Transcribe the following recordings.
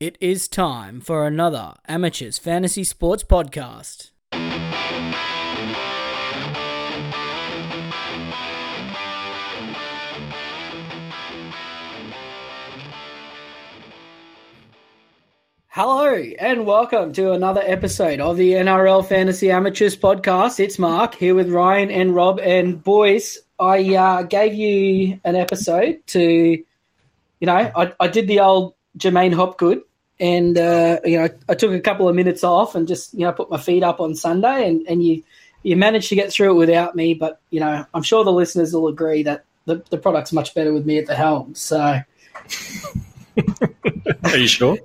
It is time for another Amateurs Fantasy Sports Podcast. Hello and welcome to another episode of the NRL Fantasy Amateurs Podcast. It's Mark here with Ryan and Rob and boys. I uh, gave you an episode to, you know, I, I did the old J'maine Hopgood and uh, you know I took a couple of minutes off and just you know put my feet up on Sunday, and, and you you managed to get through it without me. But you know I'm sure the listeners will agree that the, the product's much better with me at the helm. So, are you sure?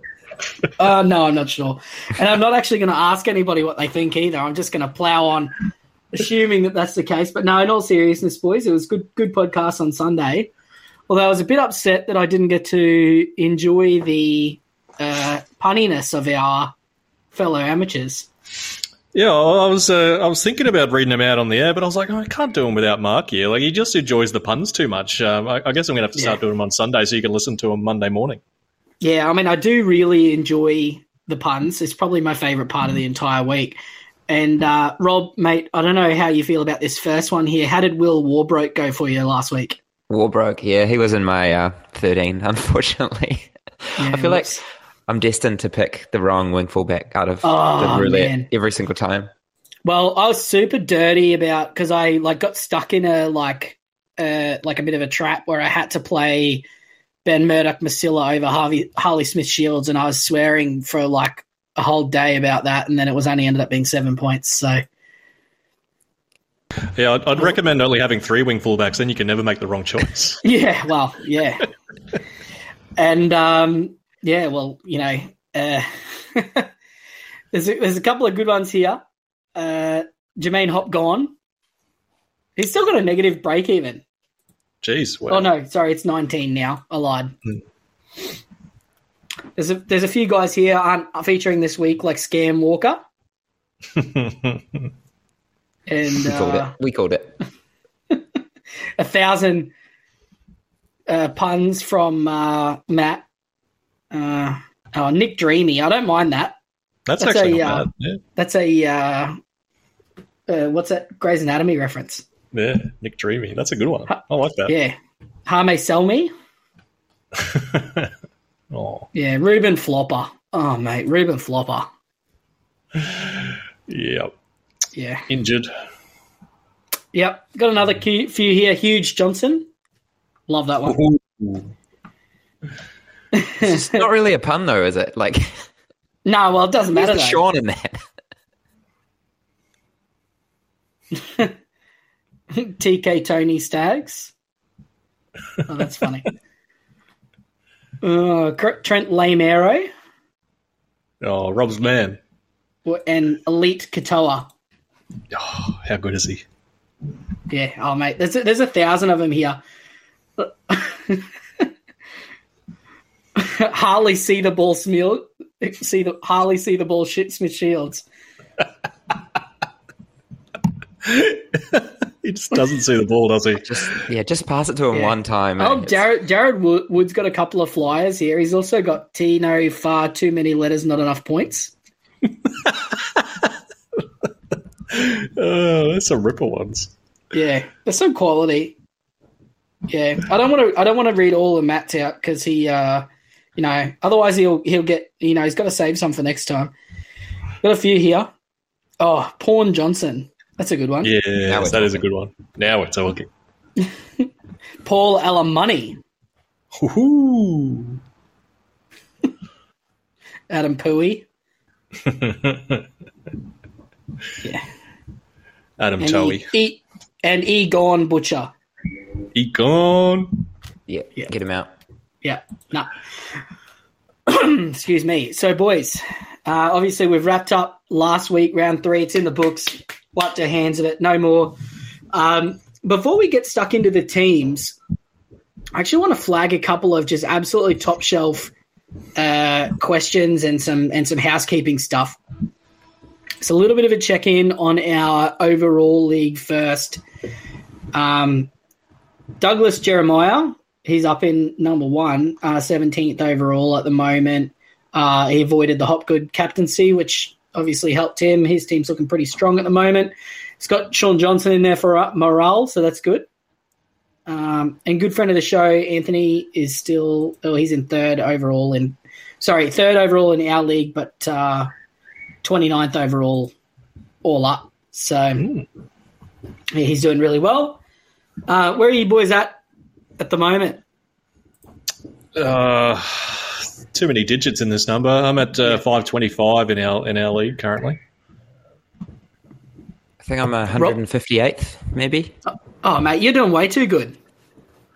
uh, no, I'm not sure, and I'm not actually going to ask anybody what they think either. I'm just going to plow on, assuming that that's the case. But no, in all seriousness, boys, it was good good podcast on Sunday. Although I was a bit upset that I didn't get to enjoy the uh, punniness of our fellow amateurs. Yeah, I was uh, I was thinking about reading them out on the air, but I was like, oh, I can't do them without Mark here. Like he just enjoys the puns too much. Um, I, I, guess I'm going to have to start yeah. doing them on Sunday so you can listen to them Monday morning. Yeah, I mean, I do really enjoy the puns. It's probably my favourite part of the entire week. And uh, Rob, mate, I don't know how you feel about this first one here. How did Will Warbroke go for you last week? Warbroke, yeah, he was in my uh, 13, unfortunately. Yeah, I feel like I'm destined to pick the wrong wing fullback out of oh, the roulette man. every single time. Well, I was super dirty about because I like got stuck in a like uh like a bit of a trap where I had to play Ben Murdoch Masila over Harvey Harley Smith Shields, and I was swearing for like a whole day about that, and then it was only ended up being seven points. So. Yeah, I'd, I'd recommend only having three wing fullbacks. Then you can never make the wrong choice. yeah, well, yeah, and um, yeah, well, you know, uh, there's a, there's a couple of good ones here. Uh, Jermaine Hop gone. He's still got a negative break even. Jeez. Wow. Oh no, sorry, it's 19 now. I lied. Hmm. There's a there's a few guys here aren't featuring this week, like Scam Walker. and we called uh, it. We called it. a thousand uh, puns from uh, Matt uh, oh, Nick Dreamy. I don't mind that. That's, that's actually a, uh, yeah. That's a uh, uh, what's that? Grey's Anatomy reference. Yeah, Nick Dreamy. That's a good one. I like that. Yeah, Hame sell me. oh. Yeah, Ruben Flopper. Oh mate, Ruben Flopper. Yep. Yeah. Injured. Yep. Got another few here. Huge Johnson. Love that one. It's not really a pun, though, is it? Like, no, well, it doesn't matter. There's Sean in that. TK Tony Stags. Oh, that's funny. uh, Trent Lame Arrow. Oh, Rob's man. And Elite Katoa. Oh, how good is he? Yeah. Oh, mate. There's a, there's a thousand of them here. Harley see the ball smeal see the Harley see the ball shit Smith Shields. he just doesn't see the ball, does he? Just yeah, just pass it to him yeah. one time. Oh, Jared Jared Wood's got a couple of flyers here. He's also got Tino far too many letters, not enough points. oh, there's some ripper ones. Yeah, there's some quality. Yeah, I don't want to. I don't want to read all of Matt's out because he uh, you know, otherwise he'll he'll get you know he's got to save some for next time. Got a few here. Oh, Pawn Johnson, that's a good one. Yeah, that talking. is a good one. Now we're talking. Paul Alamoney. Woohoo Adam Pooey. yeah. Adam Towie. E, and Egon Butcher. Egon. Yeah, yeah. Get him out. Yeah, no. Excuse me. So, boys, uh, obviously we've wrapped up last week, round three. It's in the books. Wiped our hands of it. No more. Um, before we get stuck into the teams, I actually want to flag a couple of just absolutely top shelf uh, questions and some and some housekeeping stuff. It's a little bit of a check in on our overall league first. Um, Douglas Jeremiah he's up in number one, uh, 17th overall at the moment. Uh, he avoided the Hopgood captaincy, which obviously helped him. His team's looking pretty strong at the moment. He's got Shaun Johnson in there for morale, so that's good. Um, and good friend of the show, Anthony, is still, oh, he's in third overall in, sorry, third overall in our league, but uh, 29th overall all up. So mm. he's doing really well. Uh, where are you boys at at the moment? Uh, too many digits in this number. I'm at uh, 525 in our in our league currently. I think I'm 158th, maybe. Oh, oh, mate, you're doing way too good.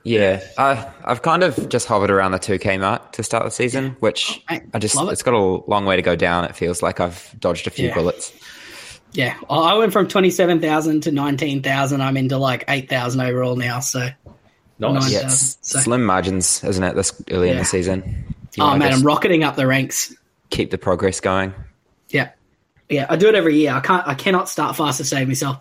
Yeah, I, I've kind of just hovered around the 2K mark to start the season, which oh, I just, it. it's got a long way to go down. It feels like I've dodged a few yeah. bullets. Yeah, I went from 27,000 to 19,000. I'm into like 8,000 overall now. So, nice. Yeah, so. Slim margins, isn't it, this early yeah. in the season? You oh, man, I'm rocketing up the ranks. Keep the progress going. Yeah. Yeah, I do it every year. I can't. I cannot start fast to save myself.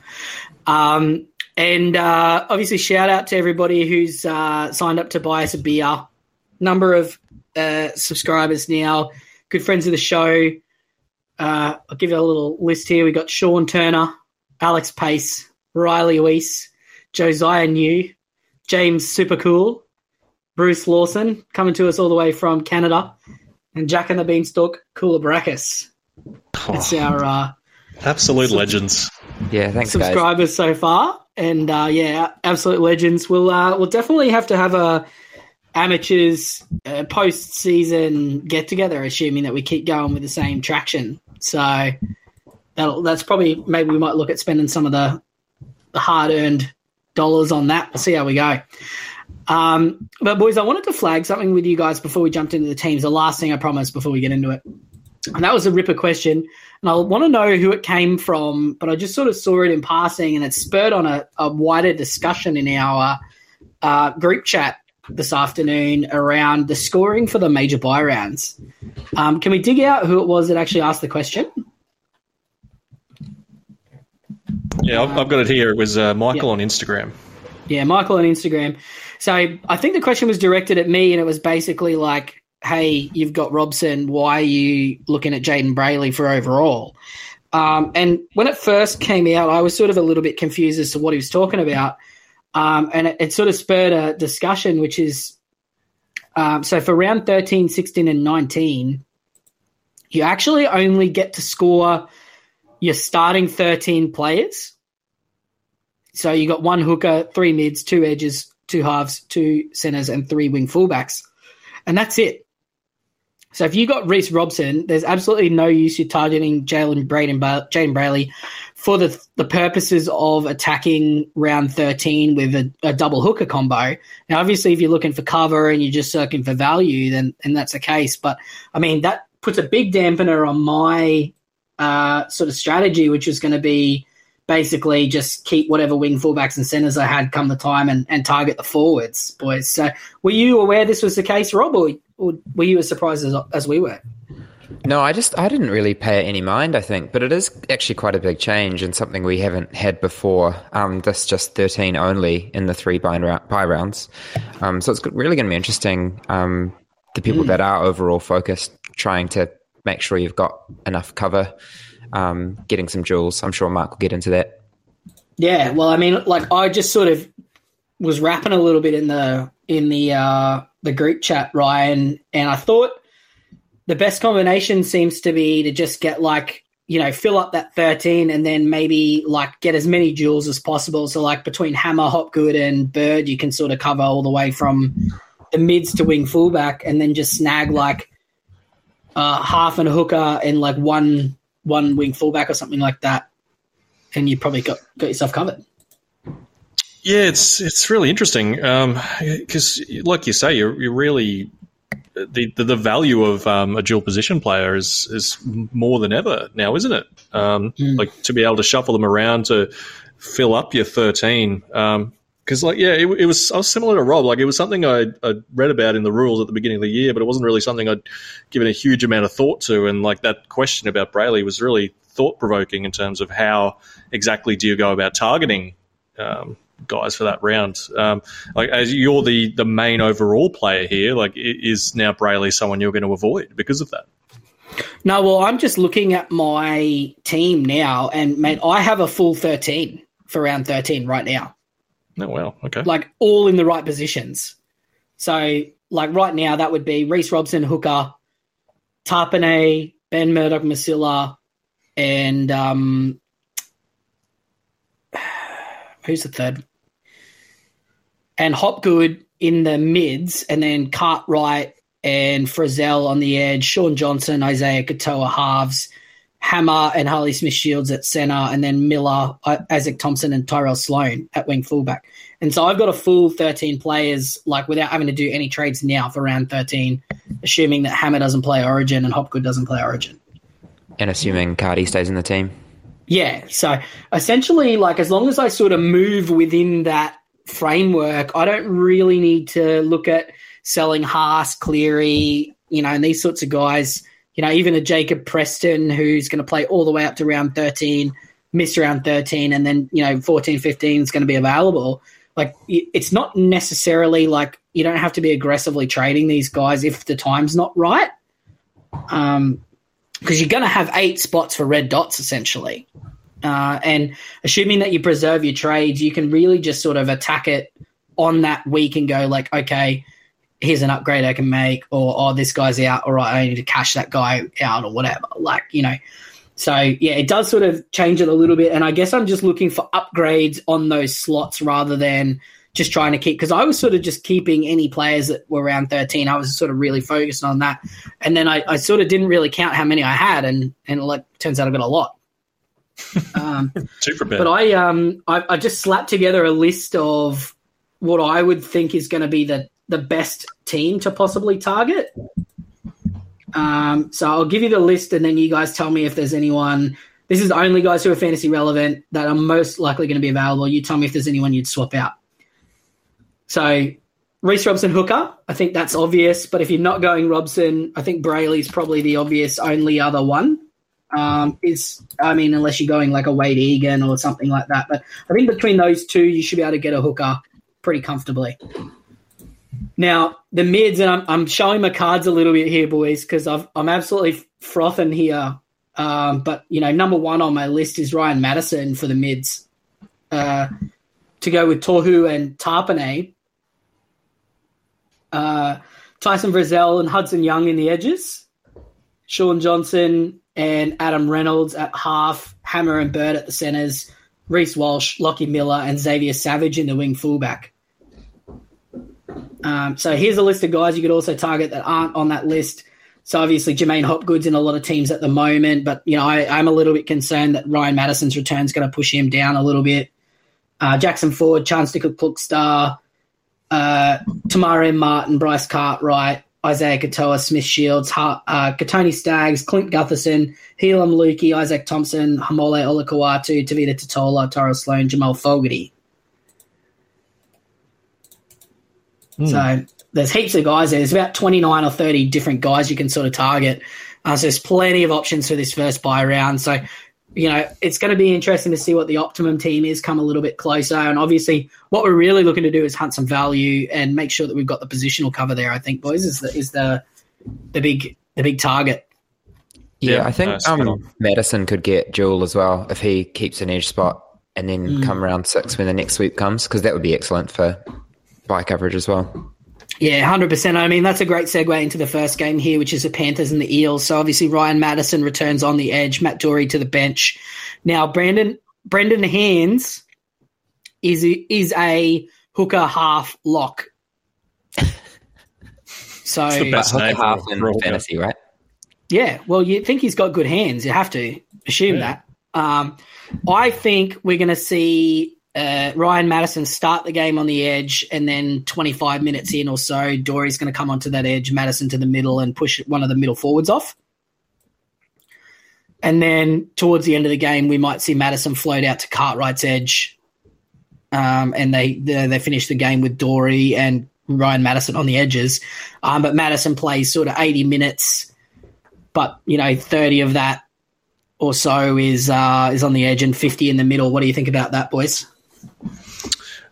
Um, and uh, obviously, shout out to everybody who's uh, signed up to buy us a beer. Number of uh, subscribers now, good friends of the show. Uh, I'll give you a little list here. We got Sean Turner, Alex Pace, Riley Weiss, Josiah New, James Supercool, Bruce Lawson, coming to us all the way from Canada, and Jack and the Beanstalk, Cooler Brackus. It's oh, our uh, absolute sub- legends. Yeah, thanks, subscribers guys. so far and uh, yeah, absolute legends. We'll uh, we'll definitely have to have a amateurs uh, post season get together, assuming that we keep going with the same traction. So that's probably maybe we might look at spending some of the the hard earned dollars on that. We'll see how we go. Um, but boys, I wanted to flag something with you guys before we jumped into the teams. The last thing I promised before we get into it, and that was a ripper question and I want to know who it came from, but I just sort of saw it in passing, and it spurred on a, a wider discussion in our uh, group chat this afternoon around the scoring for the major buy rounds. Um, can we dig out who it was that actually asked the question? Yeah, I've, I've got it here. It was uh, Michael yeah. on Instagram. Yeah, Michael on Instagram. So I think the question was directed at me, and it was basically like, hey, you've got Robson. Why are you looking at Jayden Brailey for overall? Um, and when it first came out, I was sort of a little bit confused as to what he was talking about. Um, and it, it, sort of spurred a discussion, which is um, so for round 13, 16, and 19, you actually only get to score your starting 13 players. So you got one hooker, three mids, two edges, two halves, two centers, and three wing fullbacks. And that's it. So if you got Reece Robson, there's absolutely no use you targeting Jalen Braden, Jayden Brailey for the the purposes of attacking round 13 with a, a, double hooker combo. Now, obviously, if you're looking for cover and you're just looking for value, then and that's the case. But I mean, that puts a big dampener on my uh, sort of strategy, which was going to be basically just keep whatever wing fullbacks and centers I had come the time and, and target the forwards, boys. So, were you aware this was the case, Rob, or or were you as surprised as, as we were? No, I just I didn't really pay it any mind. I think, but it is actually quite a big change and something we haven't had before. Um, this just thirteen only in the three buy, buy rounds, um, so it's really going to be interesting. Um, the people mm. that are overall focused, trying to make sure you've got enough cover, um, getting some duals. I'm sure Mark will get into that. Yeah, well, I mean, like I just sort of was rapping a little bit in the in the uh, the group chat, Ryan, and I thought the best combination seems to be to just get like you know fill up that 13 and then maybe like get as many duals as possible so like between hammer hopgood and bird you can sort of cover all the way from the mids to wing fullback and then just snag like uh, half and a hooker and like one one wing fullback or something like that and you probably got got yourself covered yeah, it's it's really interesting because, um, like you say, you're, you're really the, the, the value of um, a dual position player is is more than ever now, isn't it? Um, mm. Like to be able to shuffle them around to fill up your thirteen. Because like yeah, it, it, was I was similar to Rob. Like it was something I I read about in the rules at the beginning of the year, but it wasn't really something I'd given a huge amount of thought to. And like that question about Brailey was really thought provoking in terms of how exactly do you go about targeting um, guys for that round. Um, like as you're the the main overall player here, like is now Brailey someone you're going to avoid because of that? No, well, I'm just looking at my team now, and mate, I have a full 13 for round 13 right now. Oh wow, okay. Like all in the right positions. So, like right now, that would be Reece Robson, Hooker, Tapine, Ben Murdoch, Masila, and um, who's the third? And Hopgood in the mids, and then Cartwright and Frizell on the edge, Shaun Johnson, Isaiah Katoa halves, Hammer and Harley Smith Shields at centre, and then Miller, uh, Izaac Thompson, and Tyrell Sloan at wing fullback. And so I've got a full 13 players, like without having to do any trades now for round 13, assuming that Hammer doesn't play Origin and Hopgood doesn't play Origin. And assuming Cardi stays in the team. Yeah. So essentially, like as long as I sort of move within that framework, I don't really need to look at selling Haas, Cleary, you know, and these sorts of guys. You know, even a Jacob Preston who's going to play all the way up to round 13, miss round 13, and then, you know, 14, 15 is going to be available. Like, it's not necessarily like you don't have to be aggressively trading these guys if the time's not right. Um, because you're going to have eight spots for red dots essentially. Uh, and assuming that you preserve your trades, you can really just sort of attack it on that week and go like, okay, here's an upgrade I can make, or oh, this guy's out, all right, I need to cash that guy out, or whatever. Like, you know. So yeah, it does sort of change it a little bit, and I guess I'm just looking for upgrades on those slots rather than just trying to keep because I was sort of just keeping any players that were around 13. I was sort of really focused on that, and then I, I sort of didn't really count how many I had, and and like turns out I got a lot. Um, Super bad. But I um I, I just slapped together a list of what I would think is going to be the the best team to possibly target. Um, so I'll give you the list, and then you guys tell me if there's anyone. This is the only guys who are fantasy relevant that are most likely going to be available. You tell me if there's anyone you'd swap out. So Reece Robson hooker, I think that's obvious. But if you're not going Robson, I think Brailey's probably the obvious only other one. Um, is I mean, unless you're going like a Wade Egan or something like that. But I think between those two, you should be able to get a hooker pretty comfortably. Now the mids, and I'm, I'm showing my cards a little bit here, boys, because I'm absolutely frothing here. Um, but you know, number one on my list is Ryan Matterson for the mids. Uh, to go with Tohu and Tapine. Uh, Tyson Frizell and Hudson Young in the edges. Shaun Johnson and Adam Reynolds at half. Hammer and Bird at the centres. Reece Walsh, Lockie Miller, and Xavier Savage in the wing fullback. Um, so here's a list of guys you could also target that aren't on that list. So obviously J'maine Hopgood's in a lot of teams at the moment, but you know I, am a little bit concerned that Ryan Matterson's return is going to push him down a little bit. Uh, Jackson Ford, Charnze Nicoll-Klokstad, uh, Te Maire Martin, Bryce Cartwright, Isaiah Katoa, Smith Shields, uh, Kotoni Staggs, Clint Gutherson, Heilum Luki, Izaac Thompson, Haumole Olakau'atu, Tevita Tatola, Tyrell Sloan, Jamal Fogarty. Mm. So there's heaps of guys there. There's about 29 or 30 different guys you can sort of target. Uh, so there's plenty of options for this first buy round. So, you know, it's going to be interesting to see what the optimum team is come a little bit closer. And obviously, what we're really looking to do is hunt some value and make sure that we've got the positional cover there. I think, boys, is the is the the big the big target. Yeah, yeah I think um, Matterson could get dual as well if he keeps an edge spot and then mm. come round six when the next sweep comes because that would be excellent for buy coverage as well. Yeah, hundred percent. I mean, that's a great segue into the first game here, which is the Panthers and the Eels. So obviously, Ryan Matterson returns on the edge, Matt Doorey to the bench. Now, Brandon Brendan Hands is is a hooker half lock. So it's the best name half in fantasy, right? Yeah, well, you think he's got good hands. You have to assume yeah. that. Um, I think we're going to see uh, Ryan Matterson start the game on the edge, and then 25 minutes in or so, Doorey's going to come onto that edge, Matterson to the middle, and push one of the middle forwards off. And then towards the end of the game, we might see Matterson float out to Cartwright's edge, um, and they, they, they finish the game with Doorey and Ryan Matterson on the edges. Um, but Matterson plays sort of 80 minutes, but you know 30 of that or so is uh, is on the edge and 50 in the middle. What do you think about that, boys?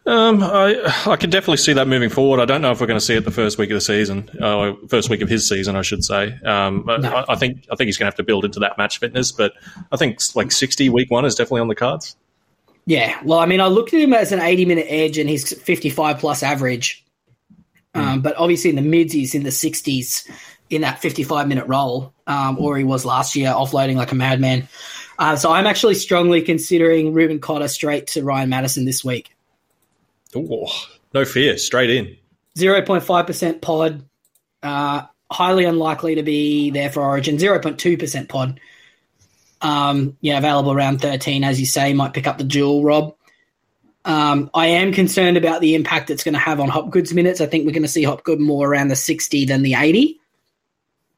Um, I I can definitely see that moving forward. I don't know if we're going to see it the first week of the season, uh, first week of his season, I should say. Um, no. I, I, think I think he's going to have to build into that match fitness, but I think like sixty week one is definitely on the cards. Yeah, well, I mean, I looked at him as an eighty minute edge, and he's fifty five plus average. Mm. Um, but obviously, in the mids, he's in the sixties in that fifty five minute role, um, or he was last year, offloading like a madman. Uh, so I'm actually strongly considering Reuben Cotter straight to Ryan Matterson this week. Ooh, no fear, straight in. 0.5% pod. Uh, highly unlikely to be there for Origin. 0.2% pod. Um, yeah, available around 13, as you say, might pick up the dual, Rob. Um, I am concerned about the impact it's going to have on Hopgood's minutes. I think we're going to see Hopgood more around the 60 than the 80.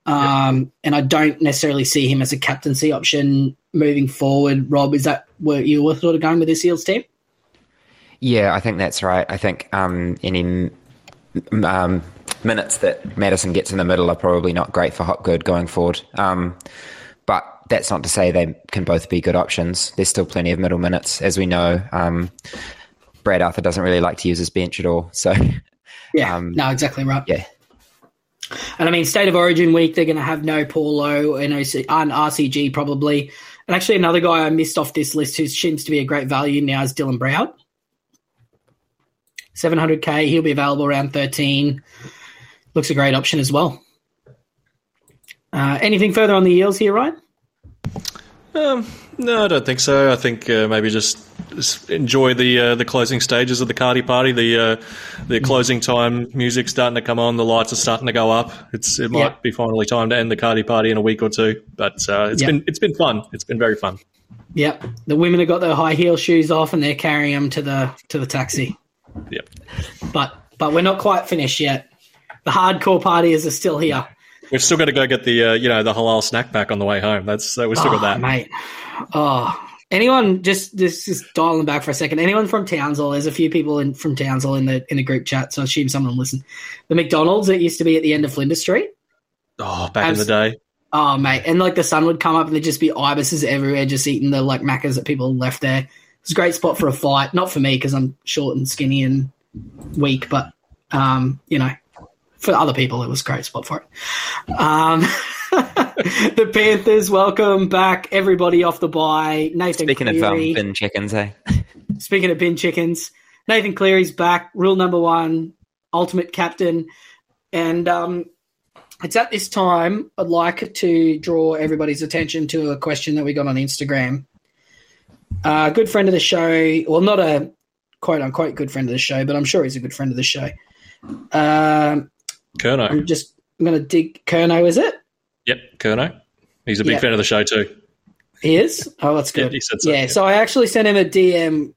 Um. And I don't necessarily see him as a captaincy option moving forward. Rob, is that where you were sort of going with this Eels team? Yeah, I think that's right. I think um, any um, minutes that Matterson gets in the middle are probably not great for Hopgood going forward. Um, but that's not to say they can both be good options. There's still plenty of middle minutes, as we know. Um, Brad Arthur doesn't really like to use his bench at all. So, yeah, um, no, exactly right. Yeah. And I mean, State of Origin week, they're going to have no Paulo and, OC, and RCG probably. And actually, another guy I missed off this list who seems to be a great value now is Dylan Brown. 700k. He'll be available around 13. Looks a great option as well. Uh, anything further on the Eels here, Ryan? Um, no, I don't think so. I think uh, maybe just, enjoy the uh, the closing stages of the Cardi party. The uh, the closing time music starting to come on. The lights are starting to go up. It's it might yeah. be finally time to end the Cardi party in a week or two. But uh, it's yeah. been it's been fun. It's been very fun. Yep, the women have got their high heel shoes off and they're carrying them to the to the taxi. Yep. But but we're not quite finished yet. The hardcore partiers are still here. We've still got to go get the uh, you know the halal snack pack on the way home. That's uh, we've still oh, got that, mate. Oh, anyone just just just dialing back for a second. Anyone from Townsville? There's a few people in, from Townsville in the in the group chat, so I assume someone listen. The McDonald's that used to be at the end of Flinders Street. Oh, back in the day. Oh, mate, and like the sun would come up and there'd just be ibises everywhere, just eating the like macas that people left there. It's a great spot for a fight. Not for me because I'm short and skinny and weak, but um, you know, for other people, it was a great spot for it. Um, the Panthers welcome back everybody off the bye. Nathan Speaking Cleary, of um, bin chickens, eh? speaking of bin chickens, Nathan Cleary's back. Rule number one, ultimate captain, and um, it's at this time I'd like to draw everybody's attention to a question that we got on Instagram a uh, good friend of the show. Well, not a quote unquote good friend of the show, but I'm sure he's a good friend of the show. Um, Kerno. I'm just I'm going to dig. Kerno, is it? Yep, Kerno. He's a big yep. fan of the show too. He is? Oh, that's good. Yeah, so, yeah, so I actually sent him a DM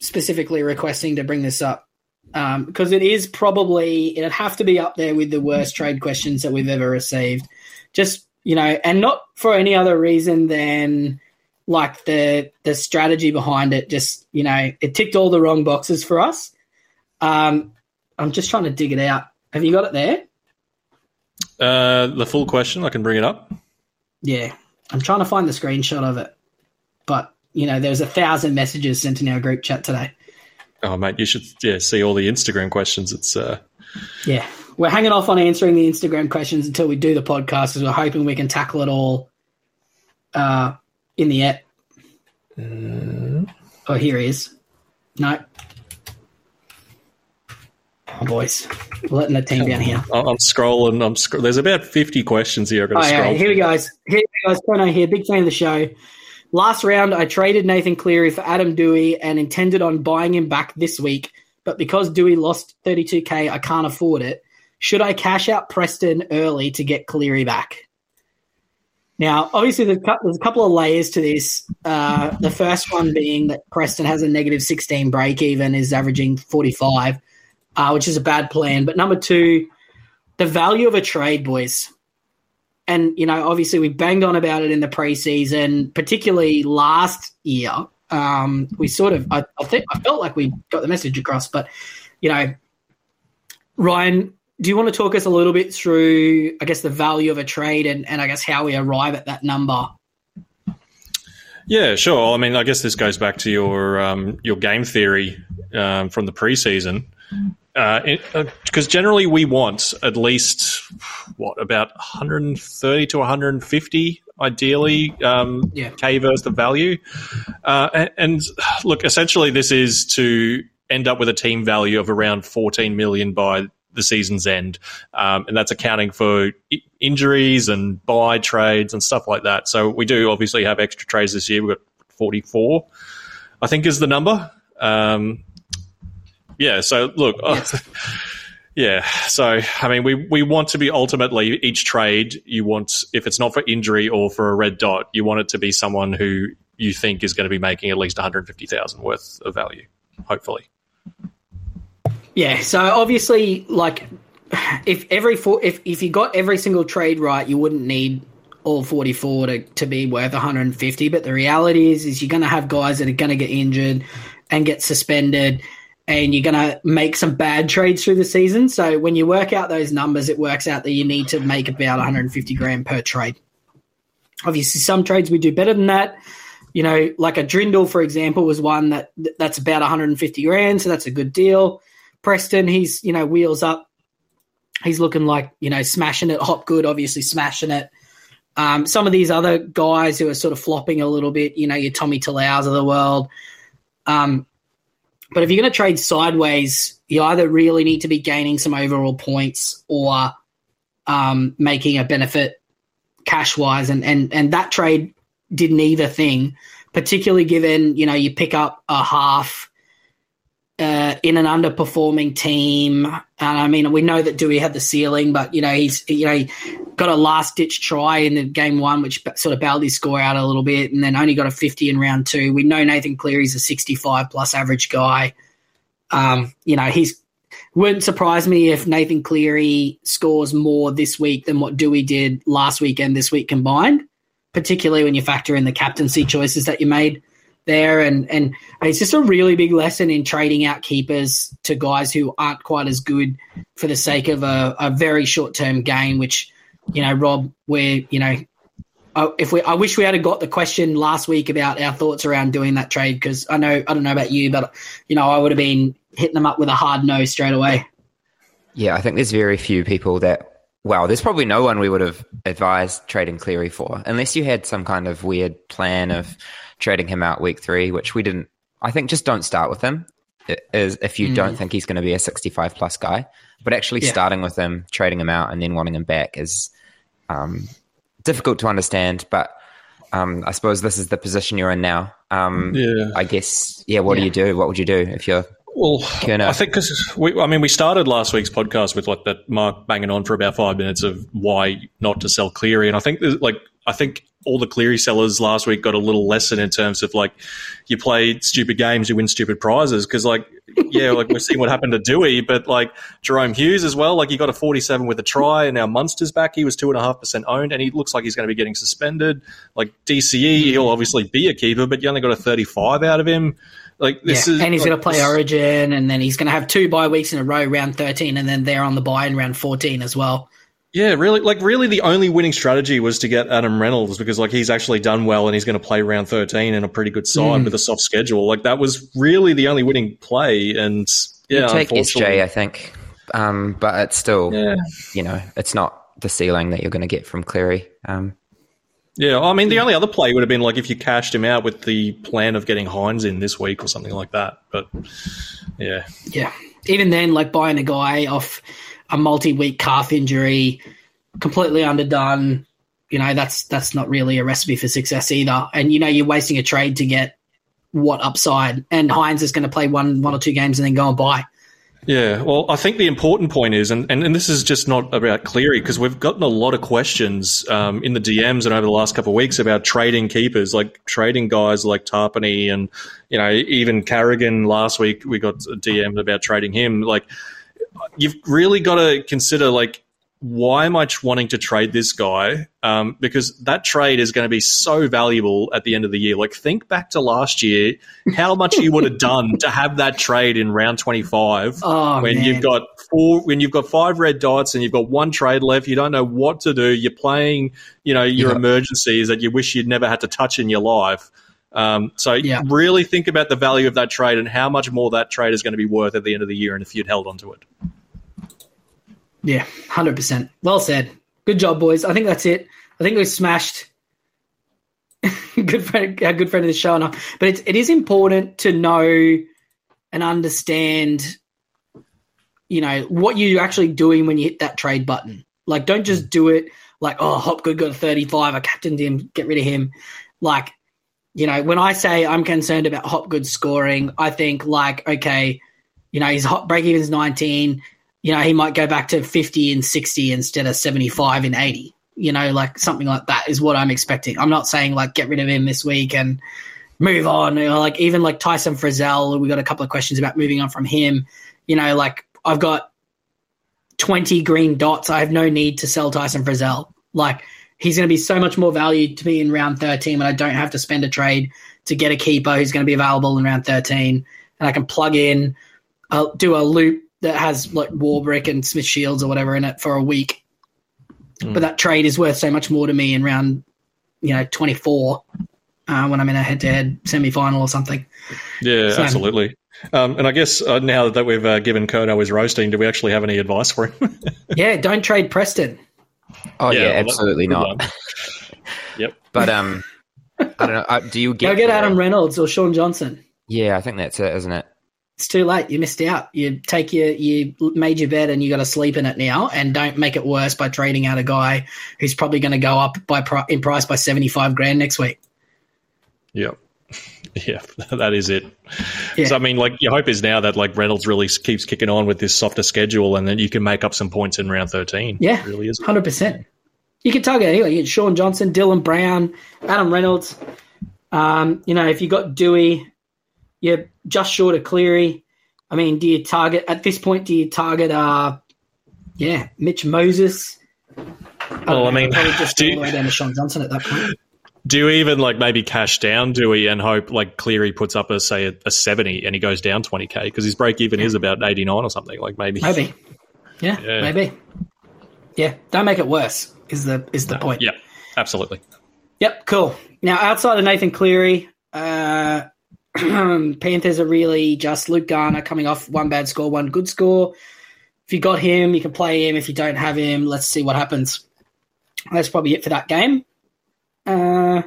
specifically requesting to bring this up because um, it is probably, it'd have to be up there with the worst trade questions that we've ever received. Just, you know, and not for any other reason than like the the strategy behind it just you know it ticked all the wrong boxes for us um i'm just trying to dig it out have you got it there? Uh the full question i can bring it up. Yeah. I'm trying to find the screenshot of it but you know there was a thousand messages sent in our group chat today. Oh mate you should yeah see all the instagram questions. It's uh yeah. We're hanging off on answering the instagram questions until we do the podcast because we're hoping we can tackle it all uh in the app. Uh, oh, here he is. No. Oh, boys, letting the team down here. I'm scrolling. I'm sc- There's about 50 questions here. I've got to oh, scroll. Yeah. Here we go. Here we go. Tono here. Big fan of the show. Last round, I traded Nathan Cleary for Adam Doueihi and intended on buying him back this week, but because Doueihi lost 32k, I can't afford it. Should I cash out Preston early to get Cleary back? Now, obviously, there's a couple of layers to this. Uh, the first one being that Preston has a negative 16 break even, is averaging 45, uh, which is a bad plan. But number two, the value of a trade, boys. And, you know, obviously, we banged on about it in the preseason, particularly last year. Um, we sort of, I, I think, I felt like we got the message across, but, you know, Ryan, do you want to talk us a little bit through, I guess, the value of a trade and, and I guess how we arrive at that number? Yeah, sure. I mean, I guess this goes back to your um, your game theory um, from the preseason. Because uh, uh, generally we want at least what about 130 to 150 ideally um, yeah. K versus the value. Uh, and, and, look, essentially, this is to end up with a team value of around 14 million by the season's end, um, and that's accounting for I- injuries and buy trades and stuff like that. So we do obviously have extra trades this year. We've got 44, I think, is the number. Um, yeah. So look. Yes. Yeah. So, I mean, we, we want to be ultimately each trade, you want, if it's not for injury or for a red dot, you want it to be someone who you think is going to be making at least 150,000 worth of value, hopefully. Yeah. So, obviously, like, if every four, if, if you got every single trade right, you wouldn't need all 44 to, to be worth 150. But the reality is, is you're going to have guys that are going to get injured and get suspended and you're going to make some bad trades through the season. So when you work out those numbers, it works out that you need to make about 150 grand per trade. Obviously, some trades we do better than that. You know, like a Drindle, for example, was one that that's about 150 grand, so that's a good deal. Preston, he's you know wheels up. He's looking like you know smashing it. Hopgood, obviously smashing it. Um, some of these other guys who are sort of flopping a little bit, you know, your Tommy Talaus of the world. Um, but if you're going to trade sideways, you either really need to be gaining some overall points or um, making a benefit cash wise. And, and, and that trade did neither thing, particularly given, you know, you pick up a half uh, in an underperforming team. And I mean, we know that Doueihi had the ceiling, but you know he's you know got a last ditch try in the game one, which sort of bailed his score out a little bit, and then only got a fifty in round two. We know Nathan Cleary's a sixty-five plus average guy. Um, you know, he's wouldn't surprise me if Nathan Cleary scores more this week than what Doueihi did last week and this week combined. Particularly when you factor in the captaincy choices that you made there, and and it's just a really big lesson in trading out keepers to guys who aren't quite as good for the sake of a, a very short term gain. Which you know, Rob, where you know, if we, I wish we had got the question last week about our thoughts around doing that trade because I know I don't know about you, but you know, I would have been hitting them up with a hard no straight away. Yeah, I think there's very few people that well, there's probably no one we would have advised trading Cleary for, unless you had some kind of weird plan of trading him out week three, which we didn't. I think just don't start with him is if you mm. don't think he's going to be a 65 plus guy, but actually yeah. starting with him, trading him out, and then wanting him back is um, difficult to understand. But um, I suppose this is the position you're in now. Um, yeah. I guess. Yeah. What yeah. do you do? What would you do if you're well, I think because we, I mean, we started last week's podcast with like that Mark banging on for about five minutes of why not to sell Cleary, and I think like I think all the Cleary sellers last week got a little lesson in terms of like you play stupid games, you win stupid prizes. Because like yeah, like we're seeing what happened to Doueihi, but like Jahrome Hughes as well. Like he got a forty-seven with a try, and now Munster's back. He was two and a half percent owned, and he looks like he's going to be getting suspended. Like DCE, he'll obviously be a keeper, but you only got a thirty-five out of him. Like this yeah, is, and he's like, going to play Origin, and then he's going to have two bye weeks in a row, round thirteen, and then they're on the bye in round fourteen as well. Yeah, really, like really, the only winning strategy was to get Adam Reynolds because like he's actually done well and he's going to play round thirteen in a pretty good side mm. with a soft schedule. Like that was really the only winning play, and yeah, you take SJ, I think, um, but it's still, yeah. you know, it's not the ceiling that you're going to get from Cleary. Um, yeah, I mean, the only other play would have been like if you cashed him out with the plan of getting Hynes in this week or something like that. But yeah, yeah, even then, like buying a guy off a multi-week calf injury, completely underdone. You know, that's that's not really a recipe for success either. And you know, you're wasting a trade to get what upside. And Hynes is going to play one one or two games and then go and buy. Yeah, well, I think the important point is, and, and, and this is just not about Cleary, because we've gotten a lot of questions um, in the DMs and over the last couple of weeks about trading keepers, like trading guys like Tapine and, you know, even Carrigan last week, we got a DM about trading him. Like, you've really got to consider like why am I wanting to trade this guy? Um, because that trade is going to be so valuable at the end of the year. Like, think back to last year, how much you would have done to have that trade in round twenty-five oh, when man. you've got four, when you've got five red dots and you've got one trade left. You don't know what to do. You're playing, you know, your yeah. emergencies that you wish you'd never had to touch in your life. Um, so Yeah. really think about the value of that trade and how much more that trade is going to be worth at the end of the year, and if you'd held onto it. Yeah, hundred percent. Well said. Good job, boys. I think that's it. I think we've smashed. good friend, a good friend of the show, enough. but it's, it is important to know and understand. You know what you're actually doing when you hit that trade button. Like, don't just do it like, oh, Hopgood got a 35. I captained him. Get rid of him. Like, you know, when I say I'm concerned about Hopgood scoring, I think like, okay, you know, his hot break even's 19 you know, he might go back to 50 and 60 instead of 75 and 80. You know, like something like that is what I'm expecting. I'm not saying like get rid of him this week and move on. You know, like even like Tyson Frizell, we got a couple of questions about moving on from him. You know, like I've got 20 green dots. I have no need to sell Tyson Frizell. Like he's going to be so much more value to me in round 13 and I don't have to spend a trade to get a keeper who's going to be available in round 13. And I can plug in, I'll do a loop that has like Warbrick and Smith Shields or whatever in it for a week. But that trade is worth so much more to me in round, you know, 24 uh, when I'm in a head to head semi final or something. Yeah, So- absolutely. Um, and I guess uh, now that we've uh, given Kono his roasting, do we actually have any advice for him? Yeah, don't trade Preston. Oh yeah, well, absolutely not. yep. But um, I don't know. Uh, do you get? Go get the- Adam Reynolds or Shaun Johnson. Yeah, I think that's it, isn't it? It's too late. You missed out. You take your you made your bet and you got to sleep in it now, and don't make it worse by trading out a guy who's probably going to go up by in price by seventy five grand next week. Yep. Yeah, that is it. Yeah. So I mean, like your hope is now that like Reynolds really keeps kicking on with this softer schedule, and then you can make up some points in round thirteen. Yeah, It really is. hundred percent. You can target anyway. You get Shaun Johnson, Dylan Brown, Adam Reynolds. Um, you know, if you got Doueihi, you're just short of Cleary. I mean, do you target at this point? Do you target? Uh, yeah, Mitch Moses. Well, I don't know, mean, probably just do all the way down to Shaun Johnson at that point. Do you even like maybe cash down Doueihi and hope like Cleary puts up a say a, a seventy and he goes down twenty k because his break even is about eighty nine or something. Like maybe. Maybe. Yeah, Yeah. maybe. Yeah, don't make it worse. Is the is the point? Yeah, absolutely. Yep, cool. Now, outside of Nathan Cleary, uh, Panthers are really just Luke Garner coming off one bad score, one good score. If you got him, you can play him. If you don't have him, let's see what happens. That's probably it for that game. Uh,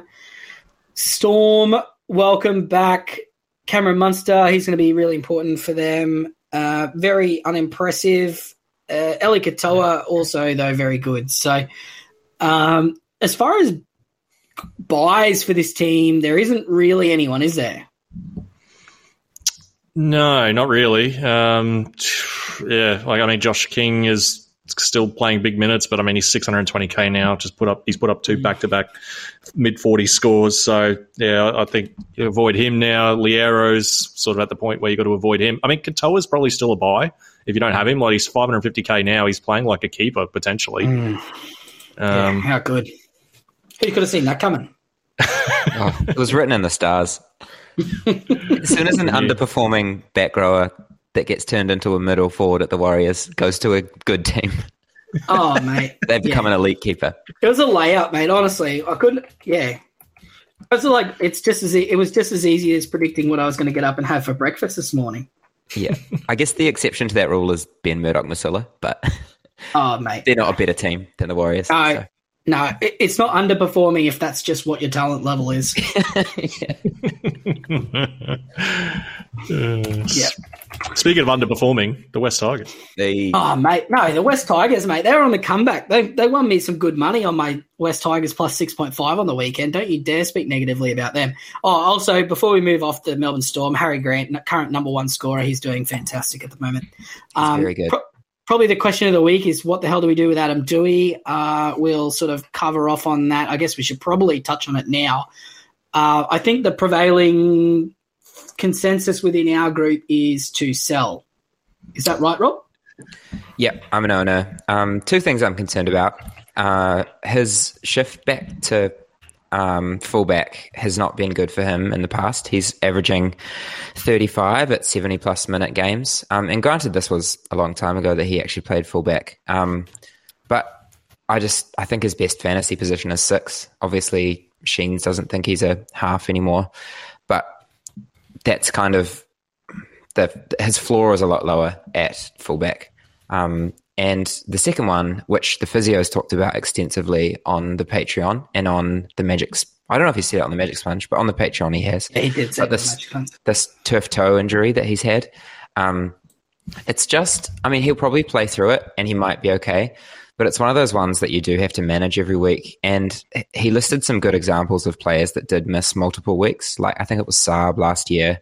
Storm, welcome back. Cameron Munster, he's going to be really important for them. Uh, very unimpressive. Uh, Eli Katoa, also, though, very good. So, um, as far as buys for this team, there isn't really anyone, is there? No, not really. Um, yeah, like I mean, Josh King is still playing big minutes, but I mean, he's 620k now. Just put up, he's put up two back to back mid 40 scores. So yeah, I think you avoid him now. Loiero's sort of at the point where you got to avoid him. I mean, Katoa's probably still a buy if you don't have him. Like he's 550k now. He's playing like a keeper potentially. Yeah, Um, how good. Who could have seen that coming? Oh, it was written in the stars. as soon as an underperforming back rower that gets turned into a middle forward at the Warriors goes to a good team, Oh, mate. they become Yeah. an elite keeper. It was a layup, mate. Honestly, I couldn't. Yeah, it was like it's just as e- it was just as easy as predicting what I was going to get up and have for breakfast this morning. Yeah, I guess the exception to that rule is Ben Murdoch Masila, but Oh, mate. they're not a better team than the Warriors. No, so. No, it, it's not underperforming if that's just what your talent level is. yeah. Speaking of underperforming, the West Tigers. The Oh, mate, no, the West Tigers, mate, they're on the comeback. They they won me some good money on my West Tigers plus six point five on the weekend. Don't you dare speak negatively about them. Oh, also before we move off the Melbourne Storm, Harry Grant, current number one scorer, he's doing fantastic at the moment. Um, very good. Probably the question of the week is what the hell do we do with Adam Doueihi? Uh, we'll sort of cover off on that. I guess we should probably touch on it now. Uh, I think the prevailing consensus within our group is to sell. Is that right, Rob? Yep, I'm an owner. Um, two things I'm concerned about. Uh, his shift back to um, fullback has not been good for him in the past. He's averaging 35 at 70 plus minute games. Um, and granted, this was a long time ago that he actually played fullback. Um, but I just I think his best fantasy position is six. Obviously, Sheens doesn't think he's a half anymore, but that's kind of the his floor is a lot lower at fullback. Um, and the second one, which the physios talked about extensively on the Patreon and on the Magic, I don't know if he said it on the Magic Sponge, but on the Patreon he has. He did say this this turf toe injury that he's had, um, it's just, I mean, he'll probably play through it and he might be okay. But it's one of those ones that you do have to manage every week. And he listed some good examples of players that did miss multiple weeks. Like I think it was Saab last year.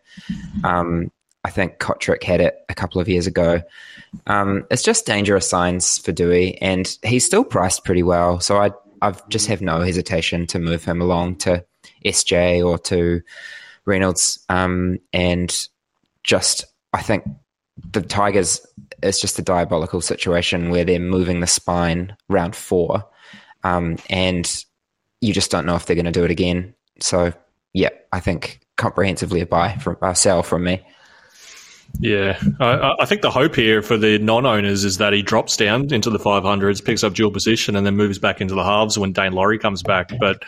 Um, I think Kotrick had it a couple of years ago. Um, it's just dangerous signs for Dewey, and he's still priced pretty well. So I I just have no hesitation to move him along to SJ or to Reynolds, um, and just I think the Tigers is just a diabolical situation where they're moving the spine round four, um, and you just don't know if they're going to do it again. So yeah, I think comprehensively a buy from a sell from me. Yeah, I, I, think the hope here for the non-owners is that he drops down into the 500s, picks up dual position, and then moves back into the halves when Daine Laurie comes back. But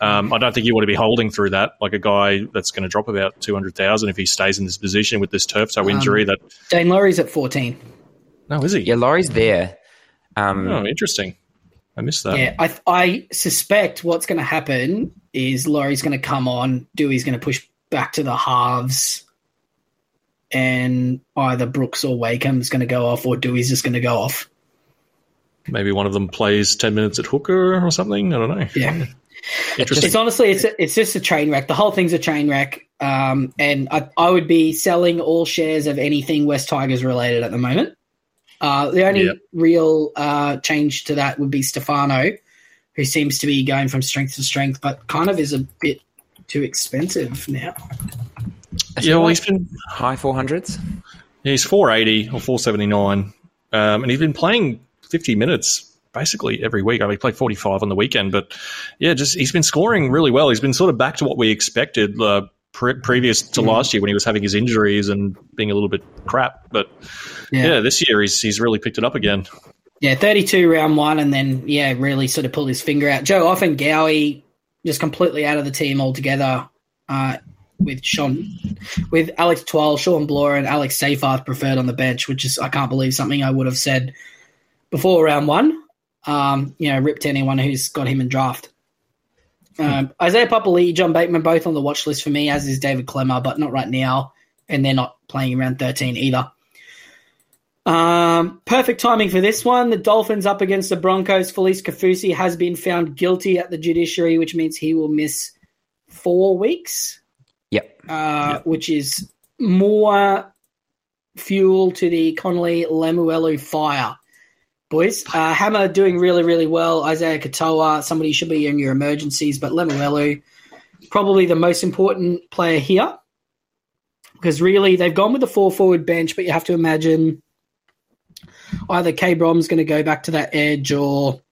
um, I don't think you want to be holding through that like a guy that's going to drop about 200,000 if he stays in this position with this turf toe injury. Um, that Daine Laurie's at 14. No, is he? Yeah, Laurie's there. Um, oh, interesting. I missed that. Yeah, I, I suspect what's going to happen is Laurie's going to come on, Dewey's going to push back to the halves and either Brooks or Wakeham's going to go off, or Dewey's just going to go off. Maybe one of them plays ten minutes at hooker or something. I don't know. Yeah, It's honestly, it's a, it's just a train wreck. The whole thing's a train wreck, um, and I, I would be selling all shares of anything West Tigers related at the moment. Uh, the only yep. real uh, change to that would be Stefano, who seems to be going from strength to strength, but kind of is a bit too expensive now yeah, well, he's been high four hundreds. Yeah, he's four eighty or four seventy nine, um, and he's been playing fifty minutes basically every week. I mean, he played forty five on the weekend, but yeah, just he's been scoring really well. He's been sort of back to what we expected. Uh, pre- previous to mm last year when he was having his injuries and being a little bit crap, but yeah, yeah this year he's he's really picked it up again. Yeah, 32 round one, and then, yeah, really sort of pulled his finger out. Joe Ofahengaue just completely out of the team altogether. Uh, with Sean, with Alex Twal, Shawn Blore, and Alex Seyfarth preferred on the bench, which is I can't believe something I would have said before round one. Um, you know, ripped anyone who's got him in draft. Um, Isaiah Papali'i, John Bateman, both on the watch list for me, as is David Klemmer, but not right now, and they're not playing around 13 either. Um, perfect timing for this one. The Dolphins up against the Broncos. Felise Kaufusi has been found guilty at the judiciary, which means he will miss four weeks. Yep. Uh, yep. Which is more fuel to the Connelly Lemuelu fire. Boys, uh, Hammer doing really, really well. Isaiah Katoa, somebody should be in your emergencies, but Lemuelu, probably the most important player here. Because really, they've gone with the four forward bench, but you have to imagine either K Brom's going to go back to that edge or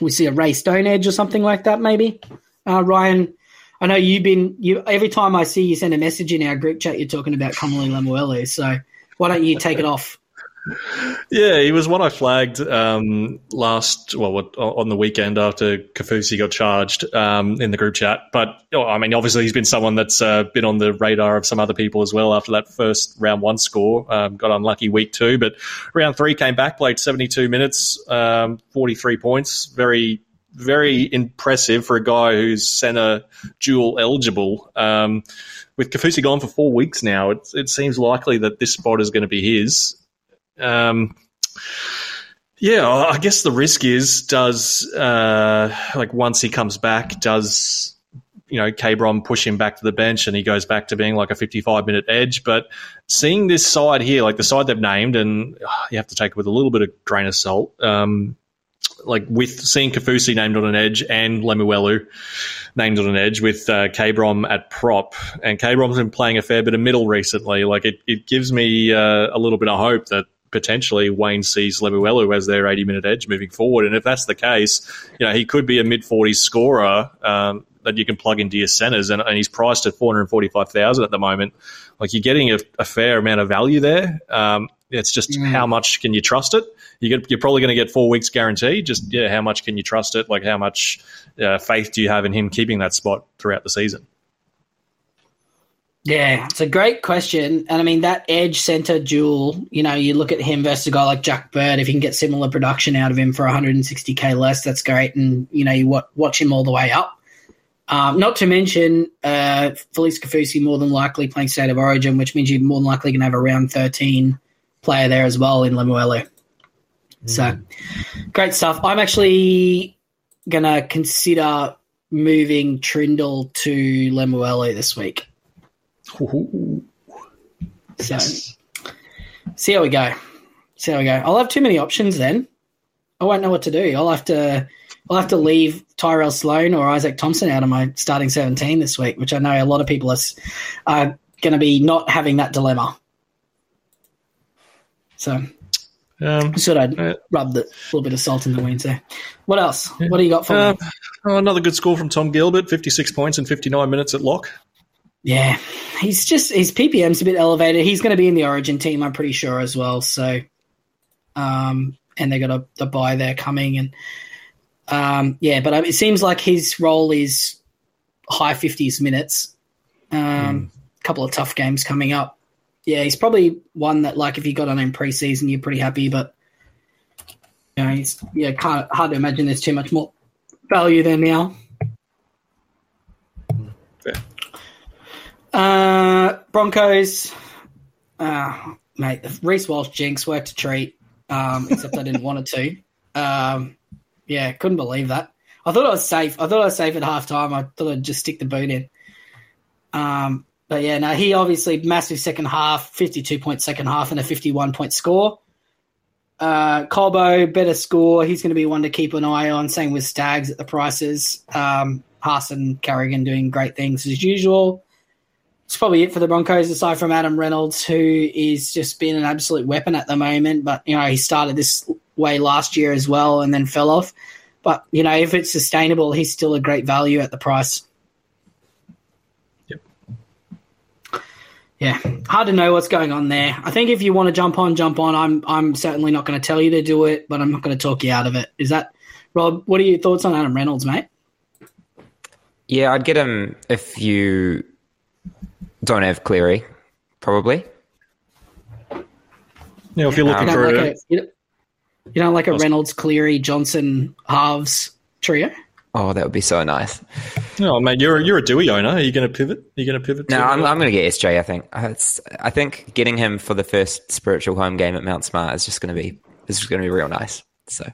we see a Ray Stone edge or something like that, maybe. Uh, Ryan, I know you've been you every time I see you send a message in our group chat, you're talking about Connelly Lemuelu. So why don't you take it off? Yeah, he was one I flagged um, last, well, on the weekend after Kaufusi got charged um, in the group chat. But oh, I mean, obviously, he's been someone that's uh, been on the radar of some other people as well after that first round one score. Um, got unlucky week two, but round three came back, played 72 minutes, um, 43 points. Very very impressive for a guy who's centre dual eligible. Um, with Kaufusi gone for four weeks now, it, it, seems likely that this spot is going to be his. Um, yeah, I guess the risk is does uh, like once he comes back, does you know K Brom push him back to the bench and he goes back to being like a 55 minute edge. But seeing this side here, like the side they've named, and uh, you have to take it with a little bit of grain of salt. Um, like with seeing Kaufusi named on an edge and Lemuelu named on an edge with uh, K-Brom at prop, and K-Brom's been playing a fair bit of middle recently. Like it, it gives me uh, a little bit of hope that potentially Wayne sees Lemuelu as their 80 minute edge moving forward. And if that's the case, you know, he could be a mid 40s scorer um, that you can plug into your centers, and, and he's priced at 445,000 at the moment. Like you're getting a, a, fair amount of value there. Um, It's just how much can you trust it? You get, you're probably going to get four weeks guarantee. Just yeah, how much can you trust it? Like how much uh, faith do you have in him keeping that spot throughout the season? Yeah, it's a great question. And I mean, that edge center dual, you know, you look at him versus a guy like Jack Bird, if you can get similar production out of him for 160k less, that's great. And, you know, you watch him all the way up. Um, not to mention, uh, Felise Kaufusi more than likely playing State of Origin, which means you're more than likely going to have a round 13 player there as well in Lemuelu. Mm. So, great stuff. I'm actually going to consider moving Trindall to Lemuelu this week. Ooh. So, see how we go. See how we go. I'll have too many options then. I won't know what to do. I'll have to. I'll have to leave Tyrell Sloan or Izaac Thompson out of my starting 17 this week, which I know a lot of people are, are going to be not having that dilemma. So, um, sort of uh, rub a little bit of salt in the wounds there. What else? What do you got for uh, me? Oh, another good score from Tom Gilbert, 56 points in 59 minutes at lock. Yeah, he's just his PPM's a bit elevated. He's going to be in the Origin team, I'm pretty sure as well. So, um, and they got a the buy there coming, and um, yeah, but um, it seems like his role is high 50s minutes. Um, mm. couple of tough games coming up. Yeah, he's probably one that like if you got on in preseason, you're pretty happy, but you know, he's yeah, kind of hard to imagine there's too much more value there now. Uh, Broncos, uh, mate, Reece Walsh jinx worked a treat, um, except I didn't want it to. Um, yeah, couldn't believe that. I thought I was safe. I thought I was safe at half time. I thought I'd just stick the boot in. Um, but yeah, no, he obviously massive second half, 52 point second half, and a 51 point score. Uh, Colbo, better score. He's going to be one to keep an eye on. Same with Stags at the prices. Um, and Carrigan doing great things as usual it's probably it for the Broncos, aside from Adam Reynolds, who is just been an absolute weapon at the moment. But you know, he started this way last year as well, and then fell off. But you know, if it's sustainable, he's still a great value at the price. Yeah, hard to know what's going on there. I think if you want to jump on, jump on. I'm I'm certainly not going to tell you to do it, but I'm not going to talk you out of it. Is that Rob? What are your thoughts on Adam Reynolds, mate? Yeah, I'd get him if you don't have Cleary, probably. Yeah, if you're looking um, for like a, a you, don't, like a Reynolds, Cleary, Johnson halves trio. Oh, that would be so nice. Oh, mate, you're you're a Dewey owner. Are you going to pivot? Are you going to pivot? No, I'm, I'm going to get SJ. I think it's, I think getting him for the first spiritual home game at Mount Smart is just going to be is just going to be real nice. So,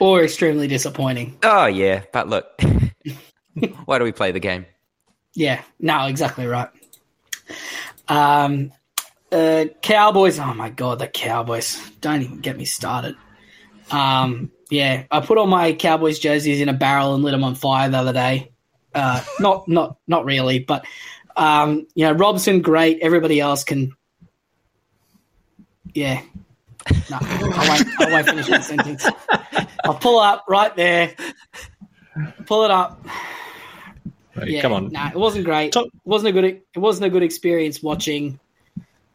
or extremely disappointing. Oh yeah, but look, why do we play the game? Yeah, no, exactly right. Um, uh, Cowboys. Oh my god, the Cowboys! Don't even get me started. Um, yeah, I put all my Cowboys jerseys in a barrel and lit them on fire the other day. Uh, not, not, not really, but um, you know, Robson, great. Everybody else can. Yeah, no, I won't. I won't finish that sentence. I'll pull up right there. Pull it up. Yeah, Come on. Nah, it wasn't great. Top. It wasn't a good. It wasn't a good experience watching.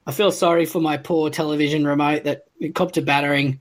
I feel sorry for my poor television remote that it copped a battering.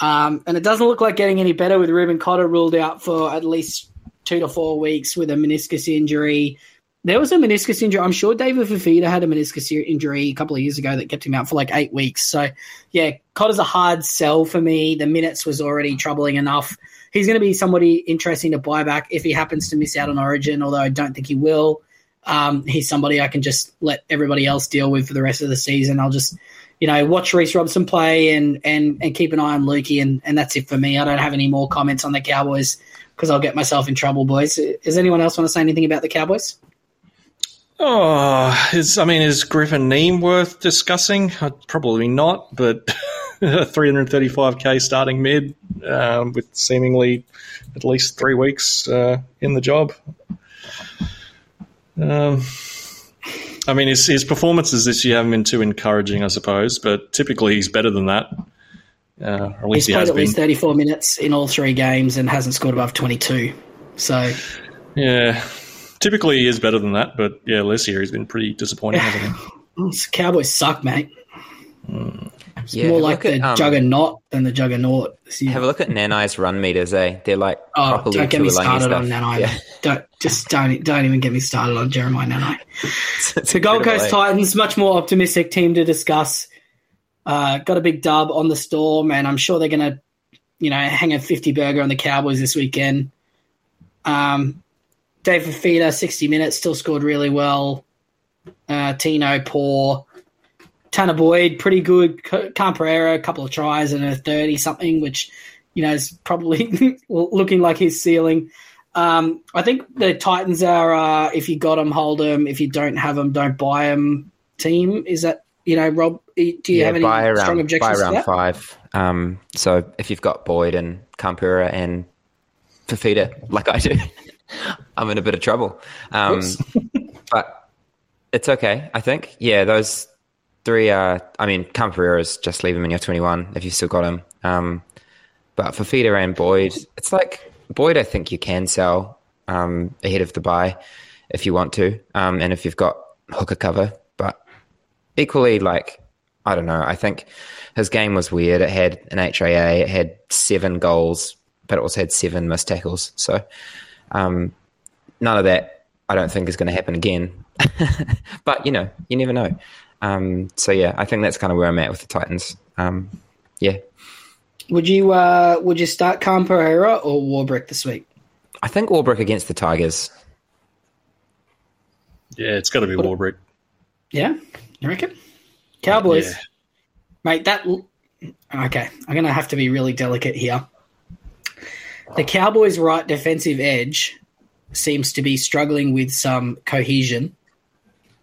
Um, and it doesn't look like getting any better with Reuben Cotter ruled out for at least two to four weeks with a meniscus injury. There was a meniscus injury. I'm sure David Fifita had a meniscus injury a couple of years ago that kept him out for like eight weeks. So, yeah, Cotter's a hard sell for me. The minutes was already troubling enough he's going to be somebody interesting to buy back if he happens to miss out on Origin, although I don't think he will. Um, he's somebody I can just let everybody else deal with for the rest of the season. I'll just, you know, watch Reece Robson play and and and keep an eye on Lukey, and and that's it for me. I don't have any more comments on the Cowboys because I'll get myself in trouble, boys. Does anyone else want to say anything about the Cowboys? Oh, is I mean, is Griffin Neame worth discussing? Uh, probably not, but 335k starting mid um, with seemingly at least three weeks uh, in the job. Um, I mean, his, his performances this year haven't been too encouraging, I suppose, but typically he's better than that. Uh, at least he's he played at least 34 minutes in all three games and hasn't scored above 22. So, yeah, typically he is better than that, but yeah, this year he's been pretty disappointing. Cowboys suck, mate. Mm. It's Yeah, more have a like the at, um, juggernaut than the juggernaut. this year. Have a look at Nanai's run meters, eh? They're like Oh, properly don't get me started stuff. on Nanai. Yeah. Don't just don't don't even get me started on Jeremiah Nanai. It's The Gold Coast eh? Titans, much more optimistic team to discuss. Uh, got a big dub on the Storm, and I'm sure they're going to, you know, hang a 50 burger on the Cowboys this weekend. Um, Dave Fifita, 60 minutes, still scored really well. Uh, Tino, poor. Tanah Boyd, pretty good. C- Khan-Pereira, a couple of tries and a 30 something, which, you know, is probably looking like his ceiling. Um, I think the Titans are, uh, if you got them, hold them. If you don't have them, don't buy them. Team is that you know, Rob? Do you yeah, have any around, strong objections to around five. Um, so if you've got Boyd and Campura and Fafita, like I do, I'm in a bit of trouble. Um, but it's okay, I think. Yeah, those three are. I mean, Campura is just leave him in your 21 if you've still got him. Um, but for Fafita and Boyd, it's like Boyd. I think you can sell um, ahead of the buy if you want to, um, and if you've got hooker cover. But equally, like I don't know. I think his game was weird. It had an HIA. It had seven goals, but it also had seven missed tackles. So um, none of that. I don't think is going to happen again. but you know, you never know. Um, so yeah, I think that's kind of where I'm at with the Titans. Um, yeah, Would you uh, would you start Khan-Pereira or Warbrick this week? I think Warbrick against the Tigers. Yeah, it's got to be Warbrick. Yeah, you reckon? Cowboys, Yeah. mate. That okay. I'm gonna have to be really delicate here. The Cowboys' right defensive edge seems to be struggling with some cohesion,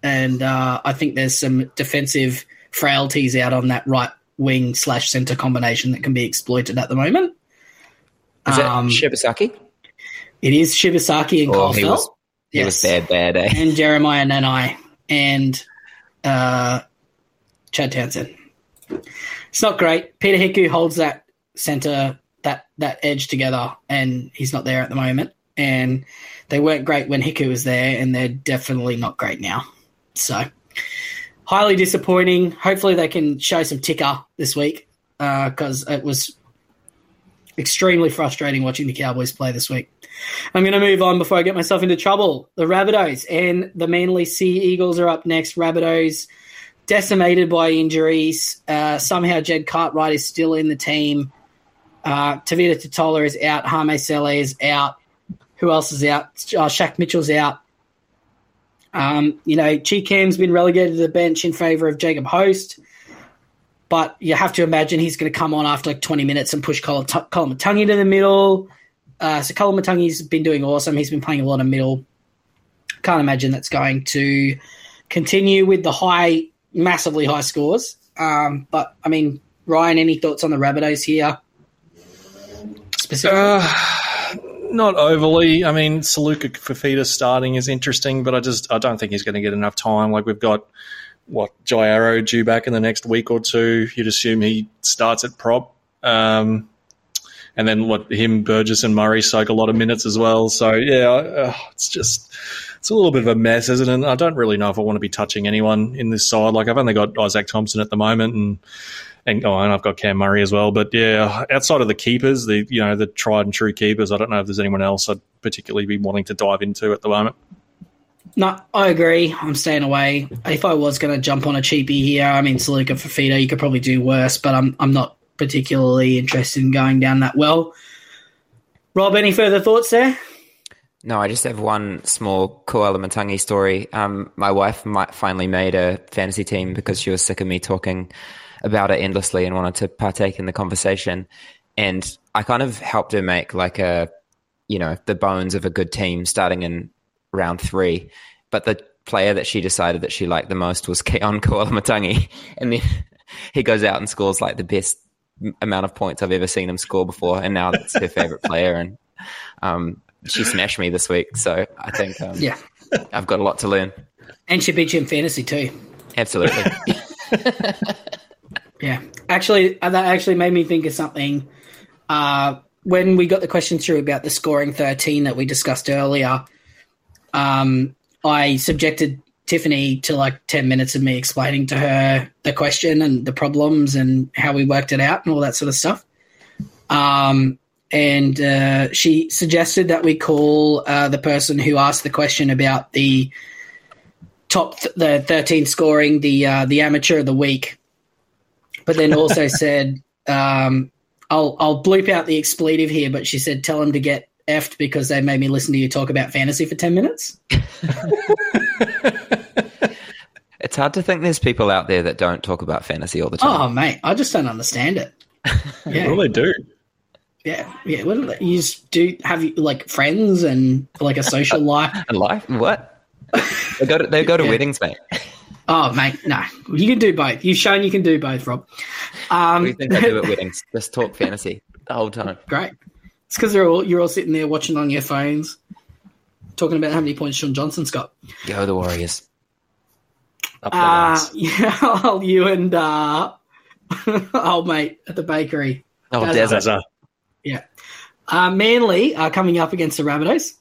and uh, I think there's some defensive frailties out on that right wing slash center combination that can be exploited at the moment. Is Um, Shibasaki? It is Shibasaki and Oh, he was he was bad, bad. Eh? and Jeremiah Nanai and uh, Chad Townsend. It's not great. Peter Hiku holds that center, that that edge together, and he's not there at the moment. And they weren't great when Hiku was there, and they're definitely not great now. So highly disappointing. Hopefully they can show some ticker this week because it was extremely frustrating watching the Cowboys play this week. I'm going to move on before I get myself into trouble. The Rabbitohs and the Manly Sea Eagles are up next. Rabbitohs decimated by injuries. Uh, somehow Jed Cartwright is still in the team. Uh, Tevita Tatola is out. Hame Sele is out. Who else is out? Uh, Shaq Mitchell's out. Um, you know, Chi Cam's been relegated to the bench in favour of Jacob Host. But you have to imagine he's going to come on after like 20 minutes and push Colin, Colin Matungi to the middle. Uh, so Colin Matungi's been doing awesome. He's been playing a lot of middle. Can't imagine that's going to continue with the high, massively high scores. Um, but I mean, Ryan, any thoughts on the Rabbitohs here? Specifically, Uh, not overly. I mean, Saluka Fafita starting is interesting, but I just I don't think he's going to get enough time. Like we've got what Jai Arrow due back in the next week or two. You'd assume he starts at prop, um, and then what him Burgess and Murray soak a lot of minutes as well. So yeah, uh, it's just it's a little bit of a mess, isn't it? I don't really know if I want to be touching anyone in this side. Like I've only got Izaac Thompson at the moment, and and oh, and I've got Cam Murray as well. But yeah, outside of the keepers, the you know the tried and true keepers, I don't know if there's anyone else I'd particularly be wanting to dive into at the moment. no, I agree. I'm staying away. If I was going to jump on a cheapie here, I mean, Saluka Fafita, you could probably do worse, but I'm I'm not particularly interested in going down that well. Rob, any further thoughts there? No, I just have one small Koloamatangi story. Um, my wife might finally made a fantasy team because she was sick of me talking about it endlessly and wanted to partake in the conversation. And I kind of helped her make like a, you know, the bones of a good team starting in round three. But the player that she decided that she liked the most was Keaon Koloamatangi. And then he goes out and scores like the best amount of points I've ever seen him score before. And now that's her favorite player. And, um, she smashed me this week, so I think um, Yeah. I've got a lot to learn. And she beat you in fantasy too. Absolutely. Yeah, actually, uh, that actually made me think of something. Uh, when we got the question through about the scoring thirteen that we discussed earlier, um, I subjected Tiffany to like 10 minutes of me explaining to her the question and the problems and how we worked it out and all that sort of stuff. Um, and uh, she suggested that we call uh, the person who asked the question about the top th- the 13 scoring the uh, the amateur of the week but then also said um, I'll I'll bleep out the expletive here but she said tell him to get effed because they made me listen to you talk about fantasy for 10 minutes It's hard to think there's people out there that don't talk about fantasy all the time. oh mate I just don't understand it What yeah do they do? yeah yeah what do they, you just do have you like friends and like a social life And life? What? they go to, they go to Yeah. weddings, mate. Oh mate no you can do both you've shown you can do both Rob um, What do you think I do at weddings? Just talk fantasy the whole time. Great. It's because they're all you're all sitting there watching on your phones, talking about how many points Shaun Johnson's got. Go the Warriors. Up their Uh, ass. yeah, oh, you and uh, old mate at the bakery. Oh, Does- desert. There's Yeah. Uh, Manly are coming up against the Rabbitohs.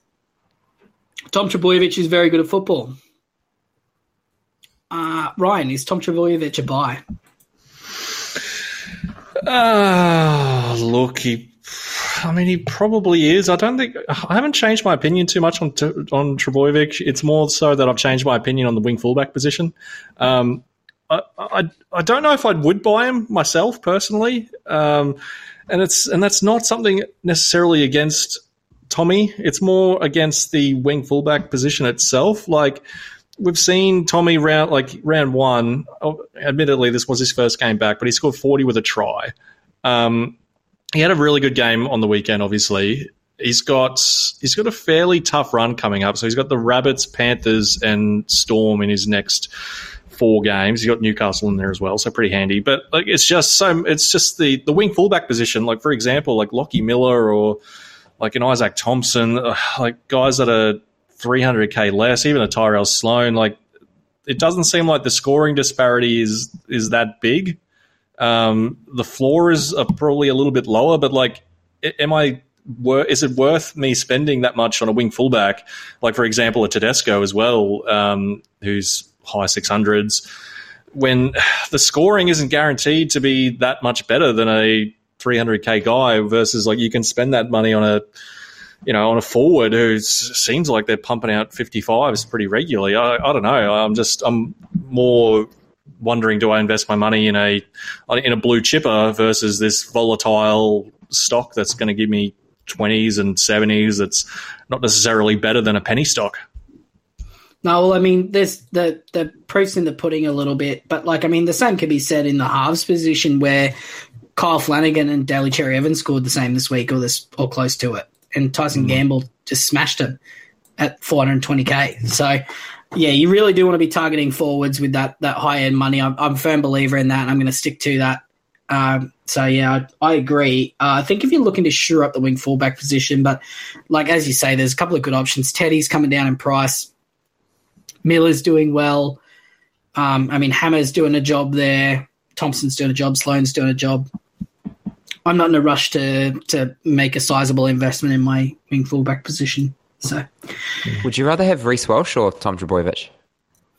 Tom Trbojevic is very good at football. Uh, Ryan, is Tom Trbojevic a buy? Ah, look, he. I mean, he probably is. I don't think I haven't changed my opinion too much on on Trbojevic. It's more so that I've changed my opinion on the wing fullback position. Um, I, I I don't know if I would buy him myself personally, um, and it's and that's not something necessarily against Tommy. It's more against the wing fullback position itself. Like we've seen Tommy round like round one. oh, Admittedly, this was his first game back, but he scored forty with a try. Um, he had a really good game on the weekend. Obviously, he's got he's got a fairly tough run coming up. So he's got the Rabbits, Panthers, and Storm in his next four games. He's got Newcastle in there as well, so pretty handy. But like, it's just so it's just the the wing fullback position. Like for example, like Lockie Miller or like an Izaac Thompson, like guys that are 300k less, even a Tyrell Sloan. Like it doesn't seem like the scoring disparity is is that big. Um, the floor is uh, probably a little bit lower, but like, am I? Is it worth me spending that much on a wing fullback? Like for example, a Tedesco as well, um, who's high six hundreds. When the scoring isn't guaranteed to be that much better than a 300k guy versus like you can spend that money on a you know, on a forward who seems like they're pumping out 55s pretty regularly. I, I don't know. I'm just, I'm more wondering, do I invest my money in a, in a blue chipper versus this volatile stock that's going to give me 20s and 70s that's not necessarily better than a penny stock? No, well, I mean, there's the the proof's in the pudding a little bit, but like, I mean, the same could be said in the halves position where Kyle Flanagan and Daly Cherry Evans scored the same this week, or this or close to it, and Tyson Gamble just smashed him at 420k. So, yeah, you really do want to be targeting forwards with that that high end money. I'm, I'm a firm believer in that, and I'm going to stick to that. Um, so yeah, I, I agree. Uh, I think if you're looking to shore up the wing fullback position, but like as you say, there's a couple of good options. Teddy's coming down in price. Miller's doing well. Um, I mean, Hammer's doing a job there. Thompson's doing a job. Sloan's doing a job. I'm not in a rush to to make a sizable investment in my wing fullback position. So, Would you rather have Reece Walsh or Tom Trbojevic?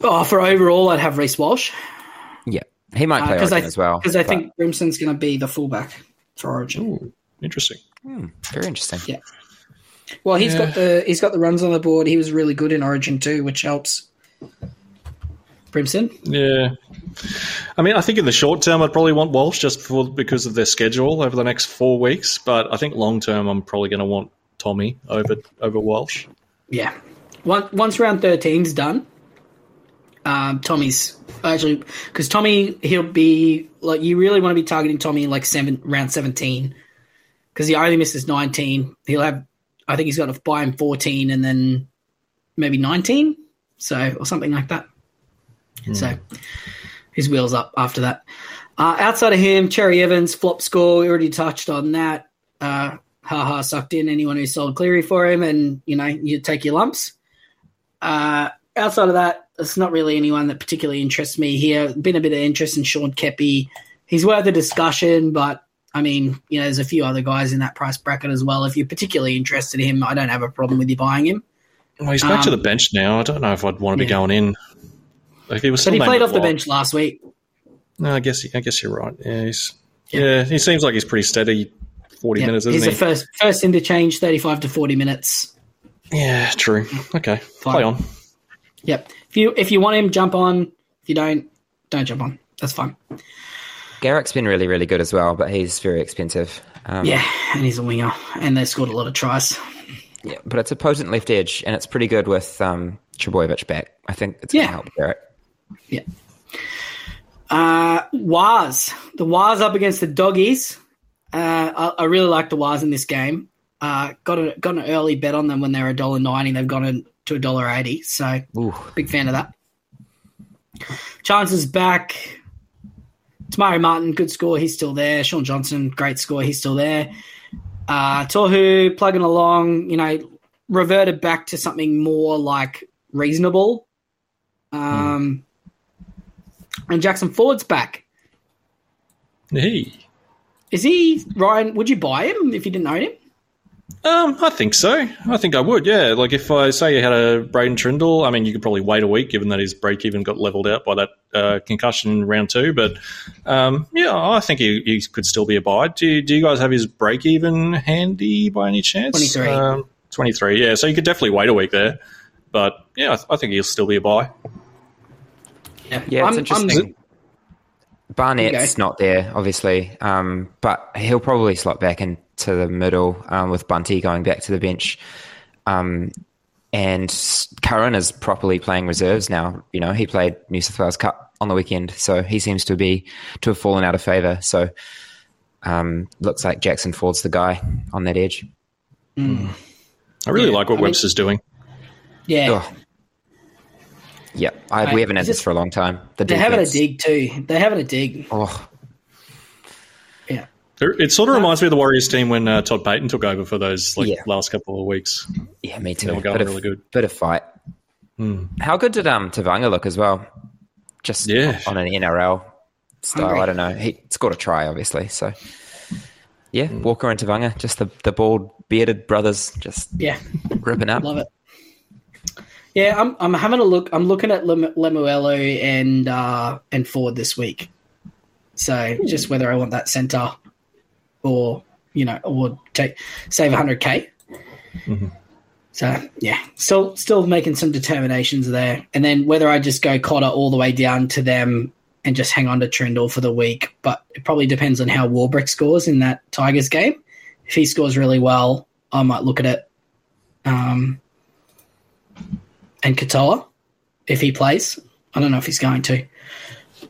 oh, for overall, I'd have Reece Walsh Yeah, he might play because Origin I as well. because I but- think Brimson's going to be the fullback for Origin. Ooh, interesting. Hmm, very interesting. Yeah. Well, he's got the he's got the runs on the board. He was really good in Origin too, which helps. Brimson. Yeah. I mean, I think in the short term, I'd probably want Walsh just for because of their schedule over the next four weeks. But I think long term, I'm probably going to want Tommy over over Walsh. Yeah. Once once round 13's done, um, Tommy's actually because Tommy he'll be like you really want to be targeting Tommy like seven round 17 because he only misses 19. He'll have I think he's got to buy him 14 and then maybe 19, so or something like that. So his wheels up after that. Uh, outside of him, Cherry Evans flop score. We already touched on that. Uh, haha, sucked in anyone who sold Cleary for him, and you know you take your lumps. Uh, outside of that, it's not really anyone that particularly interests me here. Been a bit of interest in Sean Keppie. He's worth a discussion, but I mean, you know, there's a few other guys in that price bracket as well. If you're particularly interested in him, I don't have a problem with you buying him. Well, he's back to Um, the bench now. I don't know if I'd want to be going in. Like he was But still he played off the bench last week. No, I guess I guess you're right. Yeah, he's, Yeah. yeah. he seems like he's pretty steady. Forty Yeah, minutes, isn't he? He's the first first interchange, thirty five to forty minutes. yeah, true. Okay, Fine. play on. Yep. If you if you want him, jump on. If you don't, don't jump on. That's fine. Garrick's been really, really good as well, but he's very expensive. Um, Yeah, and he's a winger, and they scored a lot of tries. yeah, but it's a potent left edge, and it's pretty good with um, Trbojevic back. I think it's going to help Garrick. Yeah. Uh, Waz. The Waz up against the Doggies. Uh, I, I really like the Waz in this game. Uh, got a got an early bet on them when they were $1.90. They've gone to $1.80. So Ooh, big fan of that. Chances back. Te Maire Martin, good score. He's still there. Shaun Johnson, great score. He's still there. Uh, Tohu plugging along. You know, reverted back to something more like reasonable. Um, and Jackson Ford's back. Hey, Is he Ryan? Would you buy him if you didn't own him? um, I think so. I think I would. Yeah, like if I say you had a Braydon Trindall, I mean, you could probably wait a week, given that his break even got leveled out by that uh, concussion in round two. But um, yeah, I think he, he could still be a buy. Do you, do you guys have his break even handy by any chance? 23. Um, Twenty three. Yeah, so you could definitely wait a week there. But yeah, I, th- I think he'll still be a buy. Yeah, it's I'm- I'm- interesting. Barnett's not there, obviously, um, but he'll probably slot back into the middle um, with Bunty going back to the bench. Um, and Curran is properly playing reserves now. You know, he played New South Wales Cup on the weekend, so he seems to be to have fallen out of favour. So, um, looks like Jackson Ford's the guy on that edge. I really Yeah, like what I mean- Webster's doing. Yeah, Oh. Yeah, I, Mate, we haven't had this for a long time. The they're having a dig too. They're having a dig. Oh, Yeah, It sort of reminds me of the Warriors team when uh, Todd Payten took over for those like Yeah. last couple of weeks. yeah, me too. They were going bit of, really good. Bit of fight. How good did um Tevaga look as well? Just Yeah. on an NRL style. Hungry. I don't know. He scored a try, obviously. So yeah, Walker and Tevaga, just the the bald bearded brothers, just yeah, ripping up. love it. Yeah, I'm I'm having a look. I'm looking at Lem- Lemuelu and uh, and Ford this week. So just whether I want that center or you know or take save 100k. So yeah, still still making some determinations there, and then whether I just go Cotter all the way down to them and just hang on to Trindall for the week. But it probably depends on how Warbrick scores in that Tigers game. If he scores really well, I might look at it. Um, and Katoa, if he plays, I don't know if he's going to.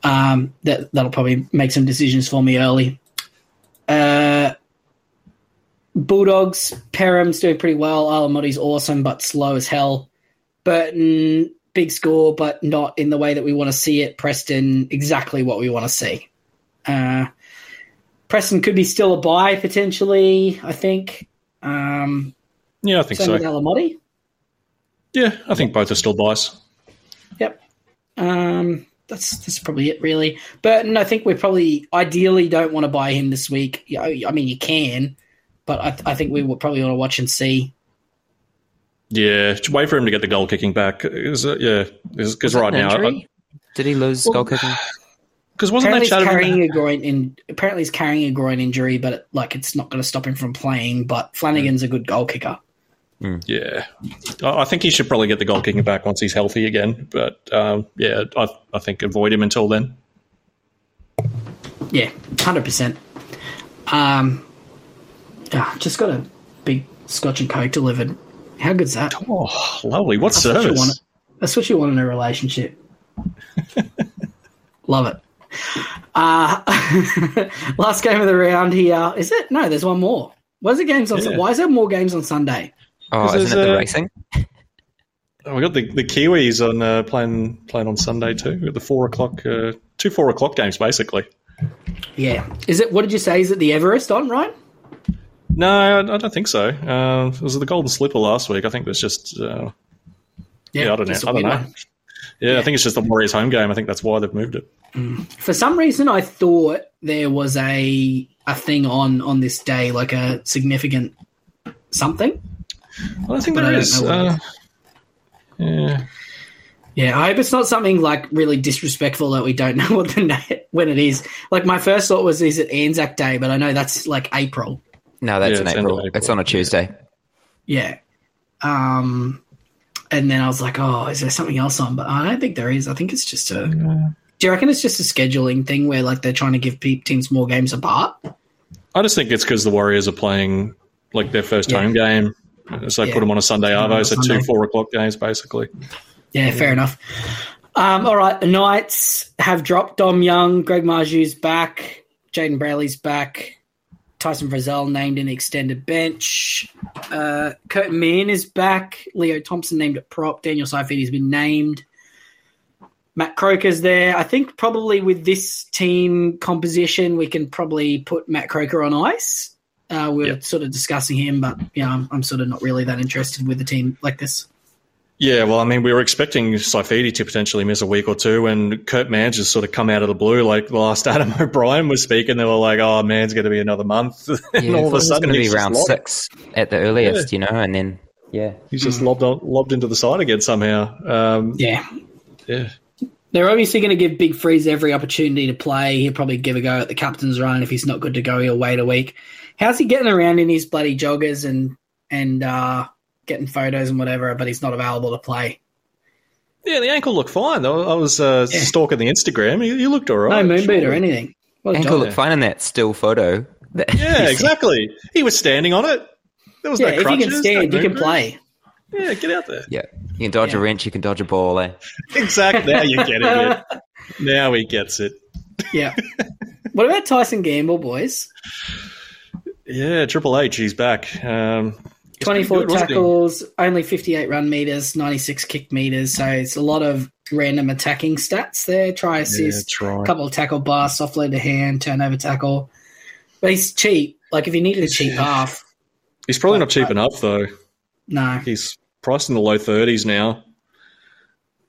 Um, that that'll probably make some decisions for me early. Uh, Bulldogs, Perham's doing pretty well. Alamoti's awesome, but slow as hell. Burton, big score, but not in the way that we want to see it. Preston, exactly what we want to see. Uh, Preston could be still a buy potentially. I think. Um, Yeah, I think so. with Alamoti. Yeah, I think both are still buys. Yep. Um, that's that's probably it, really. Burton, I think we probably ideally don't want to buy him this week. I mean, you can, but I, I think we will probably want to watch and see. Yeah, just wait for him to get the goal kicking back. Is it, yeah, because right now, injury? did he lose goal kicking? because wasn't Apparently, that he's carrying a groin in. Apparently, he's carrying a groin injury, but it, like it's not going to stop him from playing. But Flanagan's a good goal kicker. Yeah, I I think he should probably get the goal kicking back once he's healthy again. But um, yeah, I, I think avoid him until then. Yeah, hundred percent. Um, ah, just got a big Scotch and Coke delivered. How good's that? Oh, lovely! What That's what you want. That's what you want in a relationship. Love it. Uh, last game of the round here. Is it? No, there's one more. Where's the games on? Yeah. Why is there more games on Sunday? Oh, 'Cause isn't it the a- racing? Oh, we got the, the Kiwis on uh, playing playing on Sunday too. We got the four o'clock, uh, two four o'clock games basically. Yeah. Is it? What did you say? Is it the Everest on? Right? No, I, I don't think so. Uh, it was the Golden Slipper last week. I think there's just uh, yeah, I don't know. just a I don't know. one. Yeah, I think it's just the Warriors home game. I think that's why they've moved it. For some reason, I thought there was a a thing on on this day, like a significant something. I don't think But there I don't is. know what it Uh, yeah, Yeah, I hope it's not something like really disrespectful that we don't know what the na- when it is. Like my first thought was, is it Anzac Day? But I know that's like April. No, that's Yeah, in it's April. April. It's on a Tuesday. Yeah. Um, and then I was like, oh, is there something else on? But I don't think there is. I think it's just a. Do you reckon it's just a scheduling thing where like they're trying to give pe- teams more games apart? I just think it's because the Warriors are playing like their first Yeah. home game, so they Yeah. put them on a Sunday them on arvo, so Sunday. two four o'clock games basically. Yeah, fair enough. Um, all right, the Knights have dropped Dom Young, Greg Marzhew's back, Jayden Brailey's back, Tyson Frizell named an extended bench, uh, Kurt Mann is back, Leo Thompson named at prop, Daniel Saifiti has been named, Matt Croker's there. I think probably with this team composition, we can probably put Matt Croker on ice. Uh, we we're Yep. sort of discussing him, but yeah, I'm, I'm sort of not really that interested with a team like this. Yeah, well, I mean, we were expecting Saifiti to potentially miss a week or two, and Kurt Mann's just sort of come out of the blue. Like the last Adam O'Brien was speaking, they were like, "Oh, Man's going to be another month," and Yeah, all of a it's sudden going to be round lobbed- six at the earliest, you know, and then yeah, He's just lobbed on, lobbed into the side again somehow. Um, Yeah, yeah, They're obviously going to give Big Freeze every opportunity to play. He'll probably give a go at the captain's run. If he's not good to go, he'll wait a week. How's he getting around in his bloody joggers and and uh, getting photos and whatever? But he's not available to play. yeah. The ankle looked fine. though. I was uh, Yeah. stalking the Instagram. He, he looked all right. No moon boot sure. or anything. What ankle looked fine in that still photo. that- Yeah, exactly. He was standing on it. There was Yeah, no if you can stand, no you can play. Yeah, get out there. Yeah, you can dodge Yeah. a wrench, you can dodge a ball. Eh? Exactly. Now you get it. Now he gets it. Yeah. what about Tyson Gamble, boys? Yeah, Triple H, he's back. Um, 24 good, tackles, only 58 run meters, 96 kick meters. So it's a lot of random attacking stats there. Try Yeah, assist, try. couple of tackle busts, offload to hand, turnover tackle. But he's cheap. Like if you needed a cheap half, He's probably not cheap enough though. no. He's priced in the low thirties now.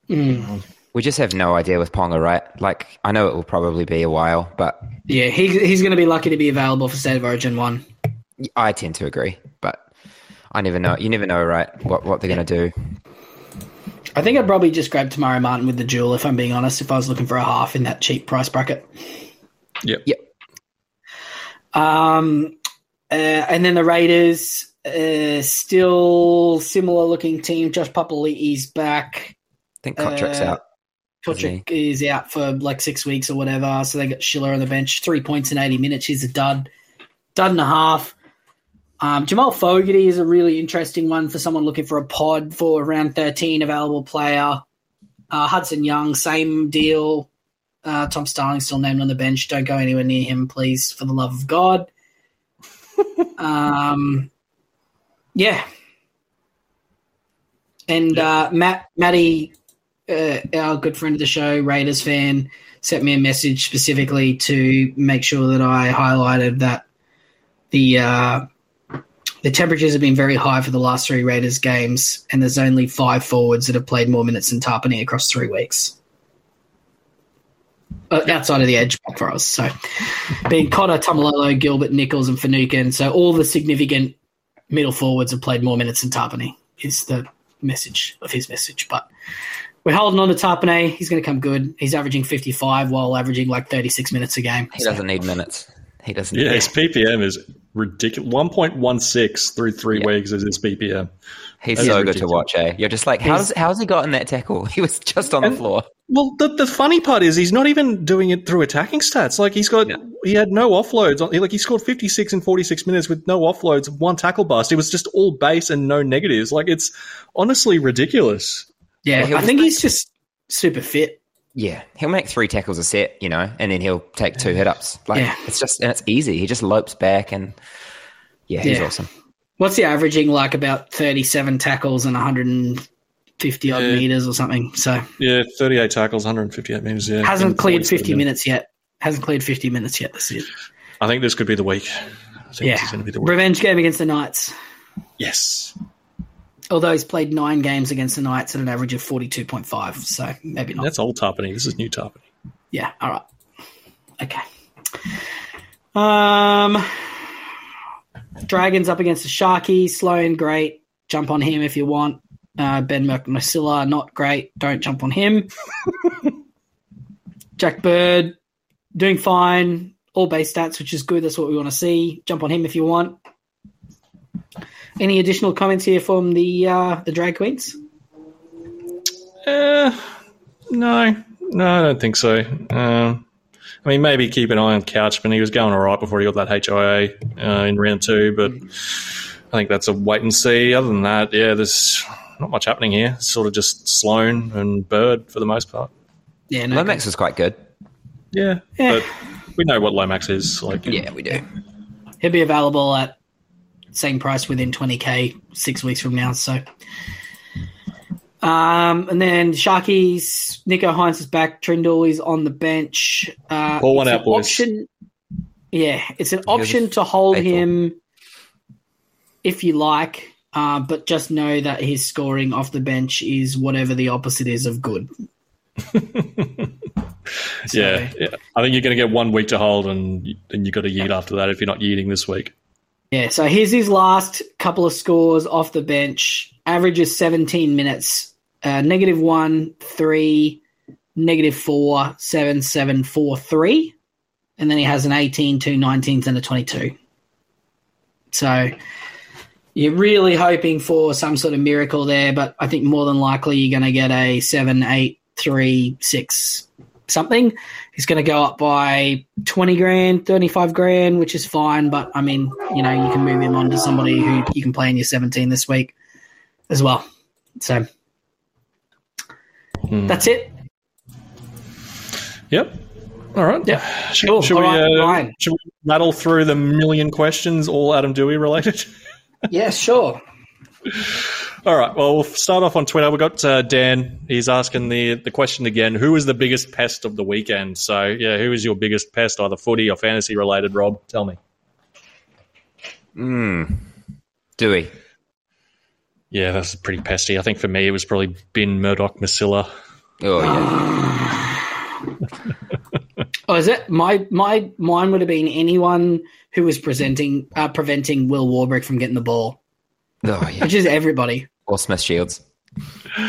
Mm. We just have no idea with Ponga, right? Like, I know it will probably be a while, but Yeah, he, he's going to be lucky to be available for State of Origin 1. I tend to agree. But I never know. You never know, right? What what they're going to do. I think I'd probably just grab Te Maire Martin with the dual, if I'm being honest, if I was looking for a half in that cheap price bracket. Yep. Yep. Um, uh, and then the Raiders, uh, still similar looking team. Josh Papali'i's back. I think Kotrick's Uh, out. Kotrick is out for like six weeks or whatever. So they got Schiller on the bench, three points in 80 minutes. He's a dud, dud and a half. Um, Jamal Fogarty is a really interesting one for someone looking for a pod for round 13 available player. Uh, Hudson Young, same deal. Uh, Tom Starling still named on the bench. Don't go anywhere near him, please, for the love of God. um, yeah. And uh, Matt, Matty, uh, our good friend of the show, Raiders fan, sent me a message specifically to make sure that I highlighted that the uh, the temperatures have been very high for the last three Raiders games, and there's only five forwards that have played more minutes than Tapine across three weeks. Uh, outside of the edge for us. So, being Cotter, Taumalolo, Gilbert, Nichols, and Finucane. So, all the significant middle forwards have played more minutes than Tapine, is the message of his message. But we're holding on to Tapine. He's going to come good. He's averaging 55 while averaging like 36 minutes a game. He So- doesn't need minutes. He doesn't. Yeah, Need his PPM is ridiculous. One point one six through three Yeah. weeks is his PPM. He's That is so good to watch. Eh? You're just like, how's how's he gotten that tackle? He was just on the floor. Well, the, the funny part is he's not even doing it through attacking stats. Like he's got, Yeah. he had no offloads. On, like he scored fifty six in forty six minutes with no offloads, one tackle bust. It was just all base and no negatives. Like it's honestly ridiculous. Yeah, he'll I think make- he's just super fit. Yeah, he'll make three tackles a set, you know, and then he'll take two hit ups. Like Yeah. it's just and it's easy. He just lopes back and yeah, he's Yeah. awesome. What's the averaging? Like about 37 tackles and 150 odd Yeah. meters or something. So Yeah, thirty eight tackles, one hundred fifty eight meters. Yeah, hasn't cleared 47 50 minutes yet. Hasn't cleared 50 minutes yet this year. I think this could be the week. I think Yeah. this is going to be the week. Revenge game against the Knights. Yes. Although he's played nine games against the Knights at an average of 42.5. So maybe not. That's old Tapine. This is new Tapine. Yeah. All right. Okay. Um, Dragons up against the Sharkies. Sloan, great. Jump on him if you want. Uh, ben McNasilla, not great. Don't jump on him. Jack Bird, doing fine. All base stats, which is good. That's what we want to see. Jump on him if you want. Any additional comments here from the uh, the drag queens? Uh, no, no, I don't think so. Um, I mean, maybe keep an eye on Couchman. He was going all right before he got that HIA uh, in round two, but I think that's a wait and see. Other than that, yeah, there's not much happening here. It's sort of just Sloan and Bird for the most part. Yeah, no. Lomax was quite good. Yeah, Yeah. but we know what Lomax is like. Yeah, we do. He'll be available at same price within 20k six weeks from now. So, um, and then Sharkies, Nicho Hynes is back. Trindall is on the bench. Uh, Pull one out, boys. Option, yeah, it's an option to hold him if you like, uh, but just know that his scoring off the bench is whatever the opposite is of good. So- yeah, yeah. I think you're going to get one week to hold, and then you got to yeet after that if you're not yeeting this week. Yeah, so here's his last couple of scores off the bench. Averages 17 minutes. Uh, negative one, three, negative four, seven, seven, four, three. And then he has an 18, two 19s, and a 22. So you're really hoping for some sort of miracle there, but I think more than likely you're going to get a seven, eight, three, six, something. He's going to go up by 20 grand, 35 grand, which is fine. But I mean, you know, you can move him on to somebody who you can play in your 17 this week as well. So Hmm. that's it. Yep. All right. Yeah. Should, Cool. should we, right, uh, should we rattle through the million questions, all Adam Doueihi related? Yeah, sure. All right. Well, we'll start off on Twitter. We've got uh, Dan. He's asking the, the question again Who is the biggest pest of the weekend? So, yeah, who is your biggest pest, either footy or fantasy related, Rob? Tell me. Doueihi. Yeah, that's pretty pesty. I think for me, it was probably Ben Murdoch Masila. Oh yeah. Oh, is it my my mine would have been anyone who was presenting uh, preventing Will Warbrick from getting the ball, Oh yeah. which is everybody. Or Smith Shields.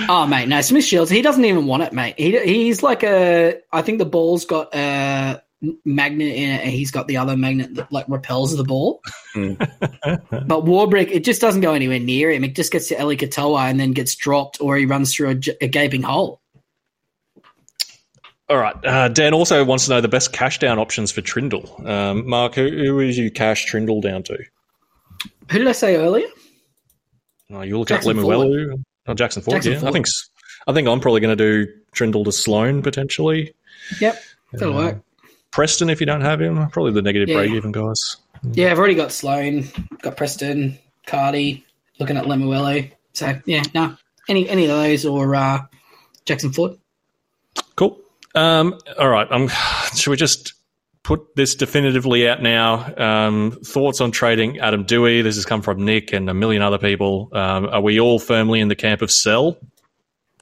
Oh mate, no Smith Shields. He doesn't even want it, mate. He he's like a. I think the ball's got a magnet in it, and he's got the other magnet that like repels the ball. Mm. but Warbrick, it just doesn't go anywhere near him. It just gets to Eli Katoa and then gets dropped, or he runs through a gaping hole. All right. Uh, Dan also wants to know the best cash down options for Trindall. Um, Mark, who, who is you cash Trindall down to? Who did I say earlier? Oh, you look at Lemuelu. Oh, Jackson Ford. Jackson yeah, I think I think I'm probably going to do Trindall to Sloan potentially. Yep, that'll Uh, work. Preston, if you don't have him, probably the negative Yeah. break even guys. Yeah, I've already got Sloan, got Preston, Cardi, looking at Lemuelu. So yeah, no, any any of those or uh, Jackson Ford. Cool. Um, all right. Um, should we just put this definitively out now? Um, thoughts on trading Adam Doueihi? This has come from Nick and a million other people. Um, are we all firmly in the camp of sell?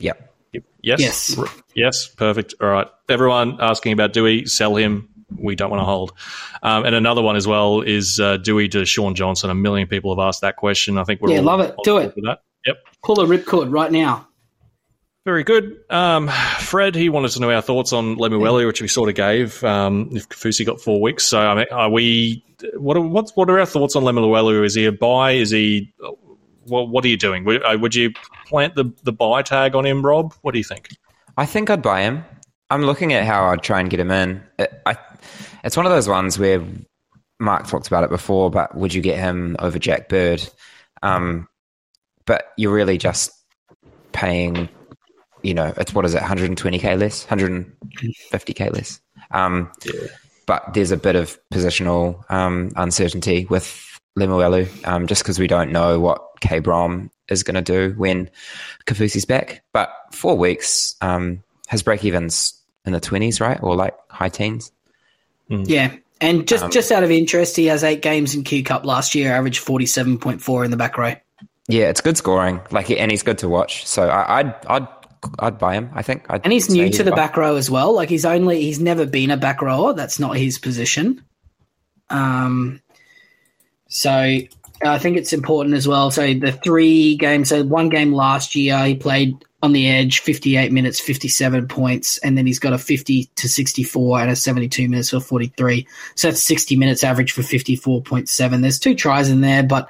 Yep. Yes. Yes. R- Yes. Perfect. All right. Everyone asking about Doueihi, sell him. We don't want to hold. Um, and another one as well is uh, Doueihi to Shaun Johnson. A million people have asked that question. I think we're Yeah, all love it. Do it. With that. Yep. Pull a ripcord right now. Very good. Um, Fred, he wanted to know our thoughts on Lemuelu, which we sort of gave. Um, if Kaufusi got four weeks, so I mean, are we? What are what's, what are our thoughts on Lemuelu? Is he a buy? Is he? What, what are you doing? Would, uh, would you plant the the buy tag on him, Rob? What do you think? I think I'd buy him. I'm looking at how I'd try and get him in. It, I, it's one of those ones where Mark talked about it before, but would you get him over Jack Bird? Um, but you're really just paying, you know, it's what is it, 120k less, 150k less. Um, But there's a bit of positional um, uncertainty with Lemuelu, um, just because we don't know what K Brom is going to do when Kaufusi's back. But four weeks, um, his break evens in the 20s, right? Or like high teens. Yeah, and just Um, just out of interest, he has eight games in Q Cup last year, averaged forty seven point four in the back row. Yeah, it's good scoring. Like, and he's good to watch. So I, I'd, I'd, I'd buy him. I think. I'd And he's new to the buy. back row as well. Like he's only he's never been a back rower. That's not his position. Um, so I think it's important as well. So the three games, so one game last year, he played on the edge, 58 minutes, 57 points, and then he's got a 50 to 64 and a 72 minutes for 43. So that's 60 minutes average for 54.7. There's two tries in there, but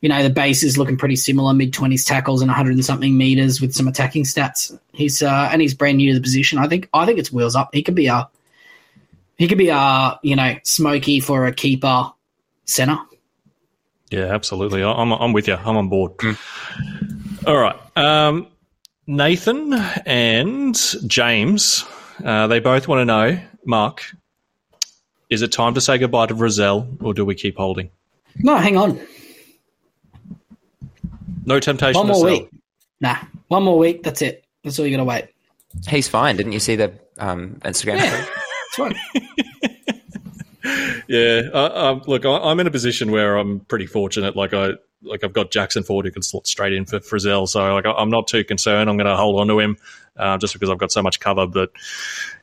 you know the base is looking pretty similar, mid 20s tackles and 100 and something meters with some attacking stats. He's uh, and he's brand new to the position. I think I think it's wheels up. He could be a he could be a you know smoky for a keeper center. Yeah, absolutely. I- I'm, I'm with you. I'm on board. All right. Um, Nathan and James, uh, they both want to know, Mark, is it time to say goodbye to Frizell or do we keep holding? No, hang on. No temptation One to more sell. week. Nah, one more week. That's it. That's all you got to wait. He's fine. Didn't you see the um, Instagram? Yeah. It's fine. Yeah, uh, um, look, I, I'm in a position where I'm pretty fortunate. Like I, like I've got Jackson Ford who can slot straight in for Frizell, so like I- I'm not too concerned. I'm going to hold on to him uh, just because I've got so much cover. But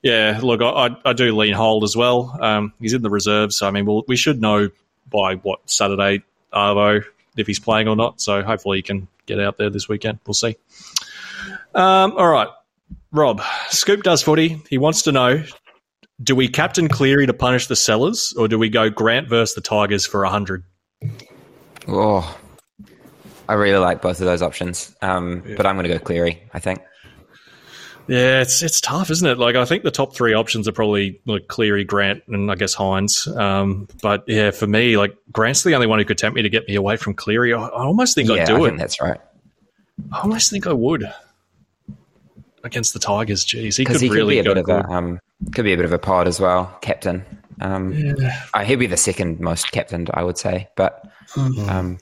yeah, look, I, I, I do lean hold as well. Um, he's in the reserves, so I mean, we'll, we should know by what Saturday Arvo if he's playing or not. So hopefully he can get out there this weekend. We'll see. Um, all right, Rob, Scoop does footy. He wants to know do we captain Cleary to punish the sellers, or do we go Grant versus the Tigers for 100? Oh, I really like both of those options. Um, But I'm going to go Cleary, I think. Yeah, it's it's tough, isn't it? Like I think the top three options are probably like Cleary, Grant, and I guess Hynes. Um, but yeah, for me, like Grant's the only one who could tempt me to get me away from Cleary. I, I almost think yeah, I'd do I it. think that's right. I almost think I would against the Tigers. Jeez, he could he could be a go bit of a um, could be a bit of a pod as well, captain. Um, uh, he'd be the second most captained, I would say. But um,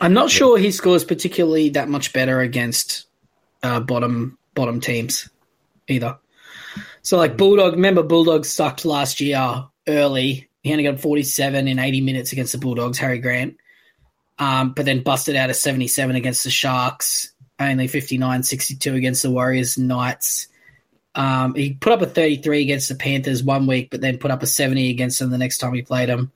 I'm not sure he scores particularly that much better against uh, bottom bottom teams either. So like Bulldog, remember Bulldog sucked last year early. He only got 47 in 80 minutes against the Bulldogs, Harry Grant. Um, but then busted out a 77 against the Sharks, only 59 62 against the Warriors Knights. Um, he put up a 33 against the Panthers one week, but then put up a 70 against them the next time he played them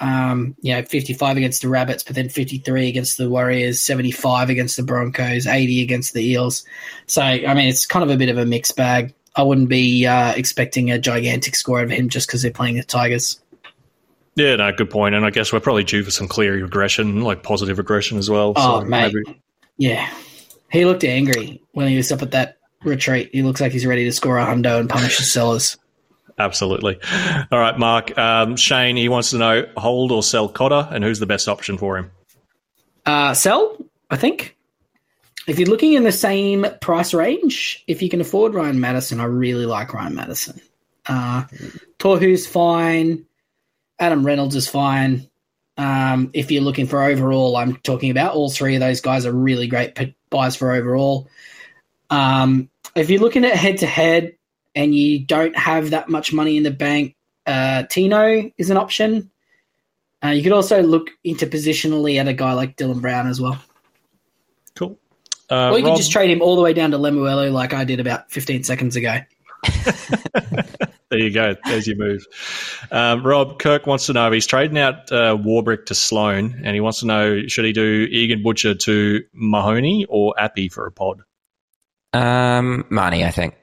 um, you know, 55 against the Rabbits, but then 53 against the Warriors, 75 against the Broncos, 80 against the Eels. So, I mean, it's kind of a bit of a mixed bag. I wouldn't be uh, expecting a gigantic score of him just because they're playing the Tigers. Yeah, no, good point. And I guess we're probably due for some clear regression, like positive regression as well. Oh, so mate. maybe- Yeah. He looked angry when he was up at that retreat. He looks like he's ready to score a hundo and punish the sellers. Absolutely. All right, Mark. Um, Shane, he wants to know hold or sell Cotter, and who's the best option for him? Uh, sell, I think. If you're looking in the same price range, if you can afford Ryan Matterson, I really like Ryan Matterson. Uh, Tohu's fine. Adam Reynolds is fine. Um, if you're looking for overall, I'm talking about all three of those guys are really great buys for overall. Um, if you're looking at head to head and you don't have that much money in the bank, uh, Tino is an option. Uh, you could also look interpositionally at a guy like Dylan Brown as well. Cool. Uh, or you Rob- can just trade him all the way down to Lemuelu like I did about 15 seconds ago. There you go. There's your move. Um, Rob Kirk wants to know if he's trading out uh, Warbrick to Sloan, and he wants to know should he do Egan Butcher to Mahoney or Appy for a pod? um, Marnie, I think.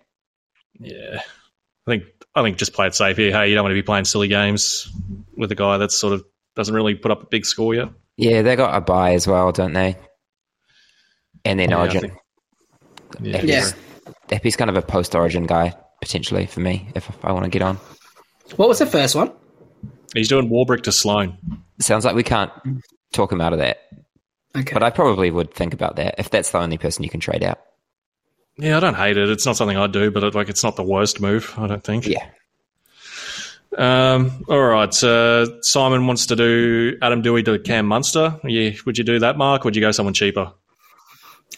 Yeah, I think I think just play it safe here. Hey, you don't want to be playing silly games with a guy that sort of doesn't really put up a big score yet. Yeah, they got a buy as well, don't they? And then Yeah, I Origin. think- Yeah, Yeah. Epi's kind of a post Origin guy potentially for me if I want to get on. What was the first one? he's doing Warbrick to Sloan. Sounds like we can't talk him out of that, Okay. but I probably would think about that if that's the only person you can trade out. Yeah, I don't hate it. It's not something I do, but it, like it's not the worst move. I don't think. Yeah, Um, all right. Uh, Simon wants to do Adam Doueihi to Cam Munster. Yeah, would you do that, Mark? Or would you go someone cheaper?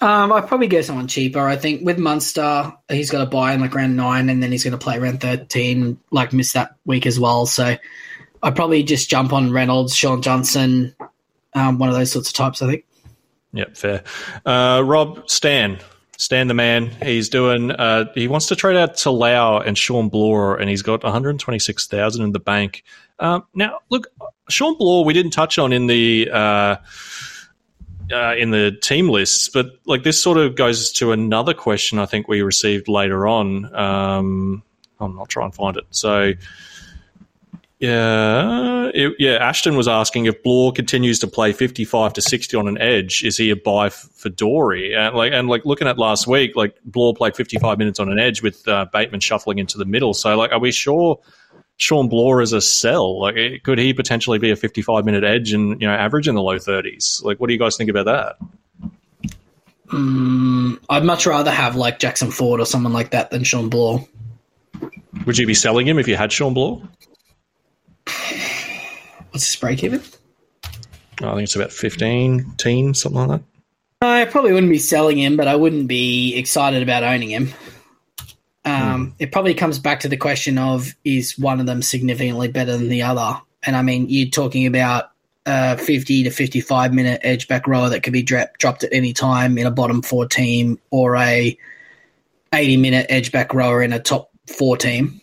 Um, I'd probably go someone cheaper. I think with Munster, he's got to buy in like round nine, and then he's going to play round thirteen. Like miss that week as well. So I'd probably just jump on Reynolds, Shaun Johnson, um, one of those sorts of types. I think. Yep, fair. Uh, Rob Stan, Stan the man. He's doing. Uh, he wants to trade out to Talau and Shawn Blore, and he's got one hundred twenty six thousand in the bank. Um, now, look, Shawn Blore, we didn't touch on in the uh, uh, in the team lists, but like this sort of goes to another question I think we received later on. Um, I'm not trying to find it. So. Yeah, it, yeah. Ashton was asking if Blore continues to play fifty-five to sixty on an edge, is he a buy f- for Doorey? And like, and like looking at last week, like Blore played fifty-five minutes on an edge with uh, Bateman shuffling into the middle. So, like, are we sure Shawn Blore is a sell? Like, it, could he potentially be a fifty-five minute edge and you know average in the low thirties? Like, what do you guys think about that? Mm, I'd much rather have like Jackson Ford or someone like that than Shawn Blore. Would you be selling him if you had Shawn Blore? What's his break even? I think it's about 15, teen, something like that. I probably wouldn't be selling him, but I wouldn't be excited about owning him. Um, It probably comes back to the question of is one of them significantly better than the other? And I mean, you're talking about a 50 to 55 minute edge back rower that could be dra- dropped at any time in a bottom four team or a 80 minute edge back rower in a top four team.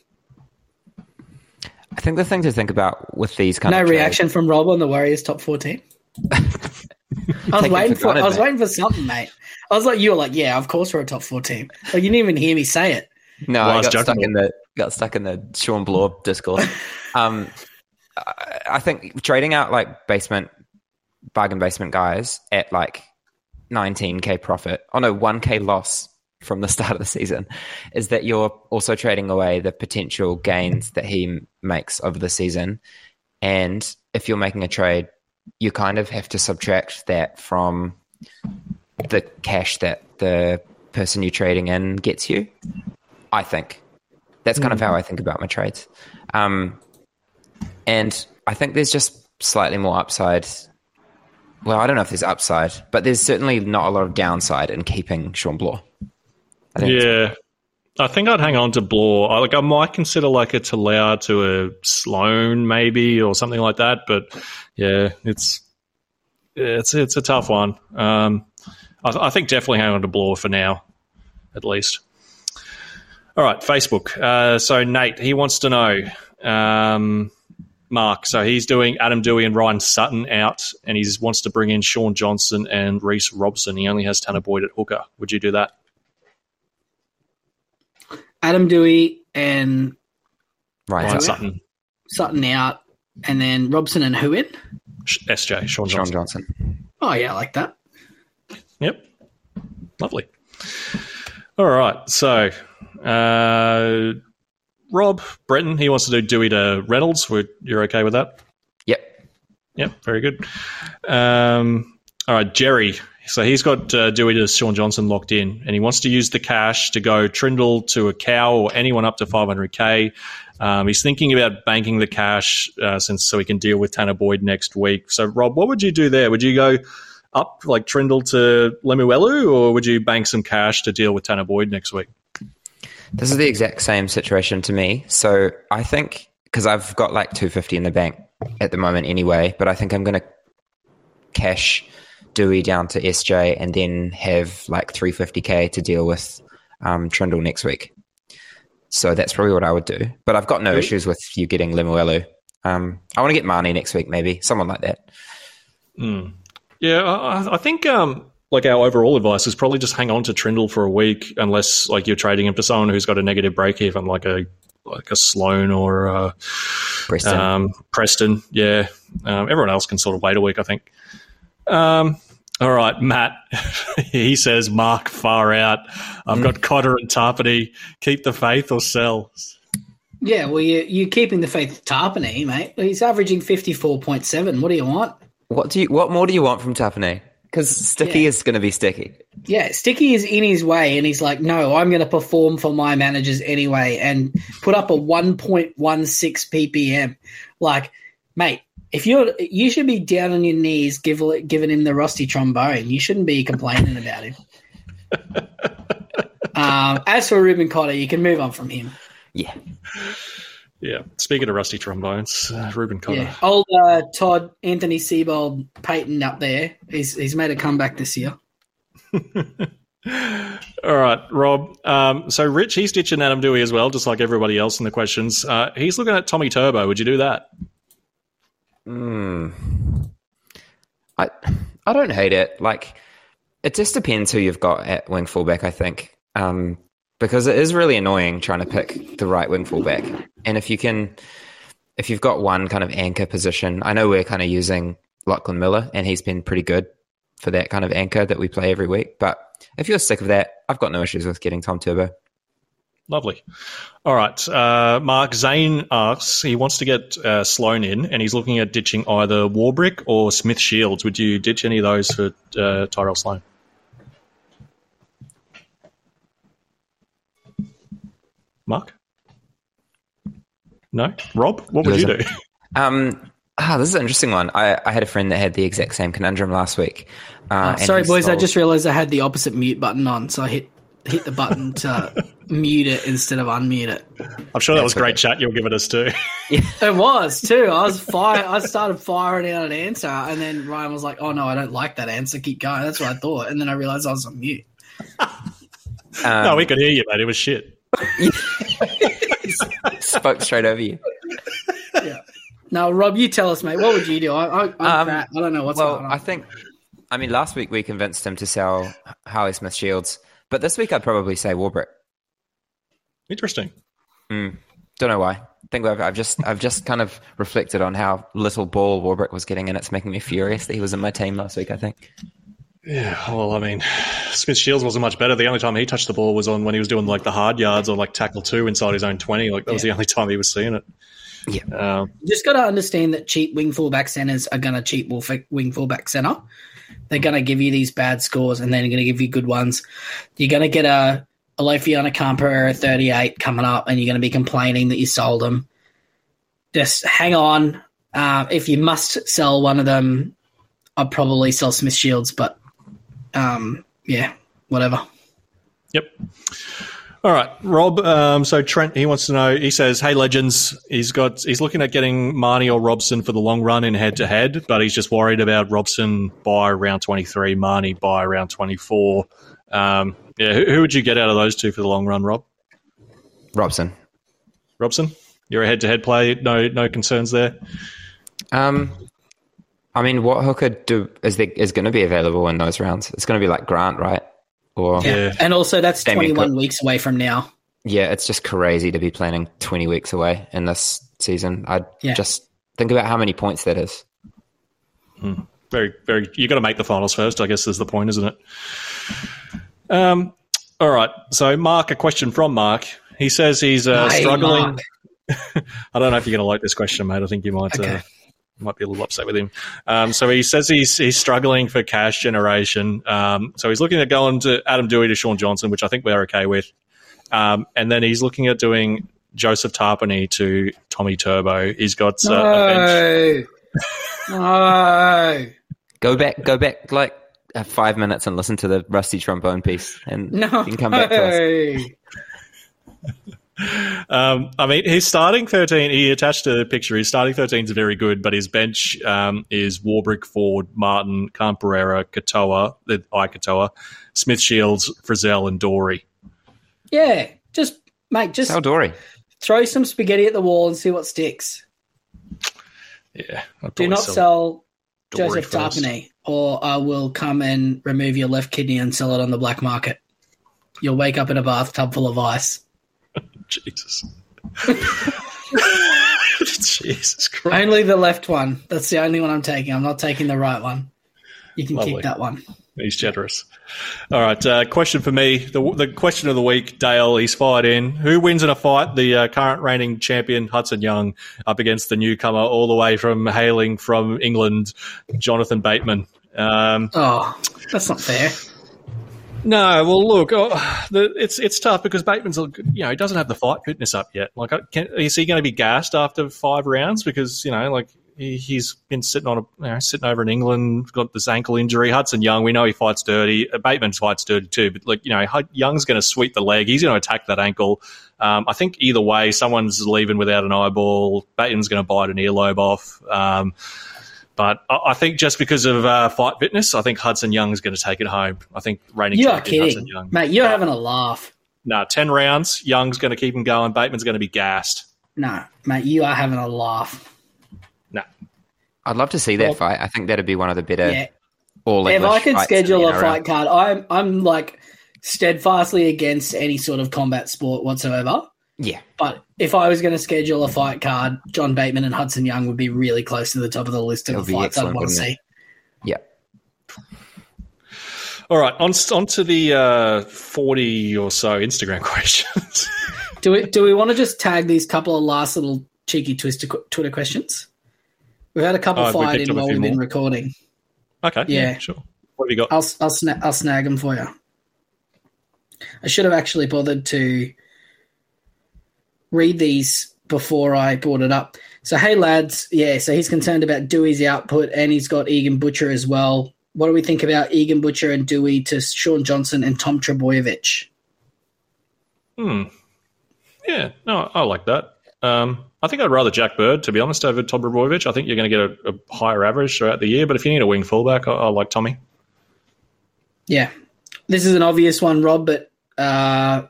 I think the thing to think about with these kind No of no reaction from Rob on the Warriors top 14. I was waiting for for I was mate. waiting for something, mate. I was like, you were like, yeah, of course we're a top four team. Like you didn't even hear me say it. No, Well, I I was got stuck in the got stuck in the Shawn Blore discourse. um, I, I think trading out like basement bargain basement guys at like 19k profit on a 1k loss from the start of the season is that you're also trading away the potential gains that he makes over the season. And if you're making a trade, you kind of have to subtract that from the cash that the person you're trading in gets you. I think that's kind of how I think about my trades. Um, and I think there's just slightly more upside. Well, I don't know if there's upside, but there's certainly not a lot of downside in keeping Shawn Blore. I Yeah. I think I'd hang on to Blore. I, like I might consider like a Talau to a Sloan maybe or something like that, but yeah, it's it's it's a tough one. Um, I, I think definitely hang on to Blore for now, at least. All right, Facebook. Uh, so Nate, he wants to know, um, Mark. So he's doing Adam Doueihi and Ryan Sutton out, and he wants to bring in Shaun Johnson and Reece Robson. He only has Tanah Boyd at hooker. Would you do that? Adam Doueihi and right. Ryan so- Sutton, Sutton out, and then Robson and who in? SJ, Shaun Shaun Johnson. Johnson. Oh yeah, I like that. Yep. Lovely. All right. So, uh, Rob Breton, he wants to do Doueihi to Reynolds. We're, you're okay with that? Yep. Yep. Very good. Um, all right. Jerry. So he's got uh, Doueihi to Shaun Johnson locked in, and he wants to use the cash to go Trindall to a cow or anyone up to 500k. Um, he's thinking about banking the cash uh, since so he can deal with Tanah Boyd next week. So, Rob, what would you do there? Would you go up like Trindall to Lemuelu, or would you bank some cash to deal with Tanah Boyd next week? This is the exact same situation to me. So I think because I've got like 250 in the bank at the moment anyway, but I think I'm going to cash Doueihi down to SJ and then have like 350k to deal with um, Trindall next week. So that's probably what I would do. But I've got no issues with you getting Lemuelu. Um, I want to get Marnie next week, maybe someone like that. Yeah, I, I think um, like our overall advice is probably just hang on to Trindall for a week, unless like you're trading him to someone who's got a negative break even, like a like a Sloan or uh, Preston. um, Preston. Yeah, um, everyone else can sort of wait a week, I think. Um, all right, Matt. he says, "Mark far out. I've got Cotter and Tapine. Keep the faith or sell." Yeah, well, you, you're keeping the faith with Tapine, mate. He's averaging 54.7. What do you want? what do you? What more do you want from Tapine? Because Sticky Yeah. is going to be sticky. Yeah, Sticky is in his way, and he's like, no, I'm going to perform for my managers anyway and put up a 1.16 ppm. Like, mate, if you're, you should be down on your knees give, giving him the rusty trombone. You shouldn't be complaining about him. um, as for Reuben Cotter, you can move on from him. Yeah. Yeah. Speaking of rusty trombones, uh, Reuben Cotter. Yeah, old uh, Todd Anthony Seabold Payten up there. He's he's made a comeback this year. All right, Rob. Um, so Rich, he's ditching Adam Doueihi as well, just like everybody else in the questions. Uh, he's looking at Tommy Turbo. Would you do that? Mm, I I don't hate it. Like it just depends who you've got at wing fullback. I think um, because it is really annoying trying to pick the right wing fullback. And if you can, if you've got one kind of anchor position, I know we're kind of using Lachlan Miller, and he's been pretty good for that kind of anchor that we play every week. But if you're sick of that, I've got no issues with getting Tom Turbo. Lovely. All right. Uh, Mark Zane asks, he wants to get uh, Sloan in, and he's looking at ditching either Warbrick or Smith Shields. Would you ditch any of those for uh, Tyrell Sloan? Mark? No? Rob? What would you do? Um, ah, this is an interesting one. I, I had a friend that had the exact same conundrum last week. Uh, Oh, sorry, he boys. I just realized I had the opposite mute button on, so I hit hit the button to mute it instead of unmute it. I'm sure that was great chat you were giving us too. It was too. I was fire. I started firing out an answer, and then Ryan was like, "Oh no, I don't like that answer. Keep going." That's what I thought, and then I realized I was on mute. um, no, we could hear you, mate. It was shit. spoke straight over you. Yeah. Now, Rob, you tell us, mate. What would you do? I, I, I'm Um. I don't know what's well, going on. I think, I mean, last week we convinced him to sell Harley Smith Shields, but this week I'd probably say Warbrick. Interesting. Don't know why. I think I've, I've just I've just kind of reflected on how little ball Warbrick was getting, and it's making me furious that he was in my team last week. I think. Yeah, well, I mean, Smith Shields wasn't much better. The only time he touched the ball was on when he was doing like the hard yards or like tackle two inside his own 20. Like that was the only time he was seeing it. Yeah. Um, You just got to understand that cheap wing fullback centers are going to cheap wolf- wing fullback center. They're going to give you these bad scores, and then they're going to give you good ones. You're going to get a a Lofiana Camper 38 coming up, and you're going to be complaining that you sold them. Just hang on. Uh, if you must sell one of them, I'd probably sell Smith Shields, but um, yeah, whatever. Yep. All right, Rob. Um, so Trent, he wants to know. He says, "Hey, legends. He's got. He's looking at getting Marnie or Robson for the long run in head to head, but he's just worried about Robson by round twenty three, Marnie by round twenty four. Um, yeah, who, who would you get out of those two for the long run, Rob? Robson. Robson, you're a head to head play. No, no concerns there. Um, I mean, what hooker do is there, is going to be available in those rounds? It's going to be like Grant, right? Or yeah. Yeah. And also, that's Damien 21 Cook. weeks away from now. Yeah, it's just crazy to be planning twenty weeks away in this season. I Yeah. just think about how many points that is. very, very. You got to make the finals first. I guess is the point, isn't it? Um. All right. So, Mark, a question from Mark. He says he's uh, Hey, struggling. I don't know if you're going to like this question, mate. I think you might. Uh, Okay. Might be a little upset with him. Um, so he says he's he's struggling for cash generation. Um, so he's looking at going to Adam Doueihi to Shaun Johnson, which I think we're okay with. Um, and then he's looking at doing Joseph Tapine to Tommy Turbo. He's got uh, a bench. No. no. Go back, go back like uh, five minutes and listen to the rusty trombone piece, and No. you can come back to us. Um, I mean, his starting 13, he attached a picture. His starting 13 is very good, but his bench um, is Warbrick, Ford, Martin, Khan Pereira, Katoa, the I Katoa, Smith Shields, Frizell, and Doorey. Yeah, just mate, just Sal Doorey. throw some spaghetti at the wall and see what sticks. Yeah. Do not sell sell Joseph first. Tapine, or I will come and remove your left kidney and sell it on the black market. You'll wake up in a bathtub full of ice. Jesus. Jesus Christ. Only the left one. That's the only one I'm taking. I'm not taking the right one. You can Lovely. kick that one. He's generous. All right. Uh, question for me. The, the question of the week, Dale, he's fired in. Who wins in a fight? The uh, current reigning champion, Hudson Young, up against the newcomer, all the way from hailing from England, Jonathan Bateman. Um, Oh, that's not fair. No, well, look, oh, the, it's it's tough because Bateman's, you know, he doesn't have the fight fitness up yet. Like, can, is he going to be gassed after five rounds? Because you know, like he, he's been sitting on a, you know, sitting over in England, got this ankle injury. Hudson Young, we know he fights dirty. Uh, Bateman fights dirty too, but like you know, Young's going to sweep the leg. He's going to attack that ankle. Um, I think either way, someone's leaving without an eyeball. Bateman's going to bite an earlobe off. Um, but I I think just because of uh, fight fitness, I think Hudson Young is going to take it home. I think reigning You are champion Hudson. Young. Mate, you're But, having a laugh. No, 10 rounds. Young's going to keep him going. Bateman's going to be gassed. No, mate, you are having a laugh. No. I'd love to see that Well- fight. I think that'd be one of the better Yeah. all If I could fights in the schedule a NRL. fight card, I'm I'm like steadfastly against any sort of combat sport whatsoever. Yeah, But if I was going to schedule a fight card, John Bateman and Hudson Young would be really close to the top of the list That of would the fights I'd want to see. it? yeah. All right, on on to the uh, forty or so Instagram questions. Do we do we want to just tag these couple of last little cheeky twister Twitter questions? We've had a couple Oh, have we fired in while we've been more? recording. okay, Yeah. sure. What have you got? I'll I'll, sna- I'll snag them for you. I should have actually bothered to read these before I brought it up. So hey lads, yeah. So he's concerned about Doueihi's output, and he's got Egan Butcher as well. What do we think about Egan Butcher and Doueihi to Shaun Johnson and Tom Trbojevic? Hmm. Yeah, no, I like that. Um, I think I'd rather Jack Bird, to be honest, over Tom Trbojevic. I think you're going to get a, a higher average throughout the year, but if you need a wing fullback, I, I like Tommy. Yeah, this is an obvious one, Rob, but uh,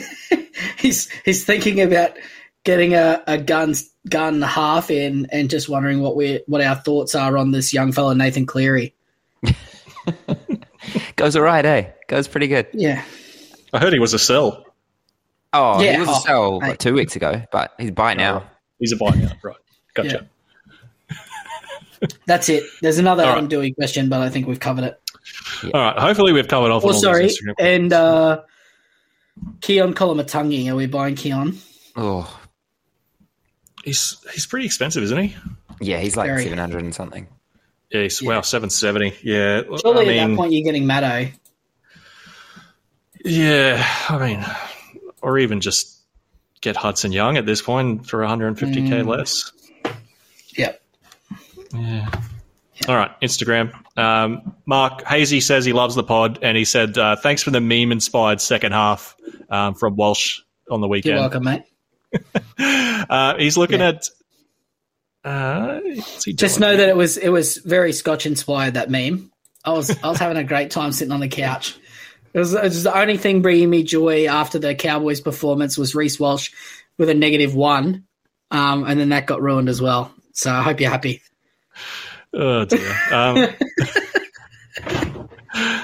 he's he's thinking about getting a, a gun gun half in and just wondering what we what our thoughts are on this young fella Nathan Cleary. Goes all right, eh? Goes pretty good. Yeah, I heard he was a sell. Oh, Yeah, he was oh, a sell like two weeks ago, but he's by now. He's a buy now, right? Gotcha. that's it. There's another All right. Adam Doueihi question, but I think we've covered it. All right. Hopefully, we've covered off. Oh, all sorry, and uh, Keaon Koloamatangi. Are we buying Keaon? Oh, He's he's pretty expensive, isn't he? yeah, he's like Very. seven hundred and something. Yeah, he's, wow, seven seventy. Yeah, Surely I at that point you're getting Maddo. yeah, I mean, or even just get Hudson Young at this point for 150k Mm. less. Yep. Yeah. All right, Instagram. Um, Mark Hazy says he loves the pod, and he said uh, thanks for the meme-inspired second half um, from Walsh on the weekend. You're welcome, mate. Uh, he's looking Yeah. at. Uh, Just know that it was it was very Scotch inspired that meme. I was I was having a great time sitting on the couch. It was, it was the only thing bringing me joy after the Cowboys performance was Reece Walsh with a negative one, um, and then that got ruined as well. So I hope you're happy. Oh dear. Um,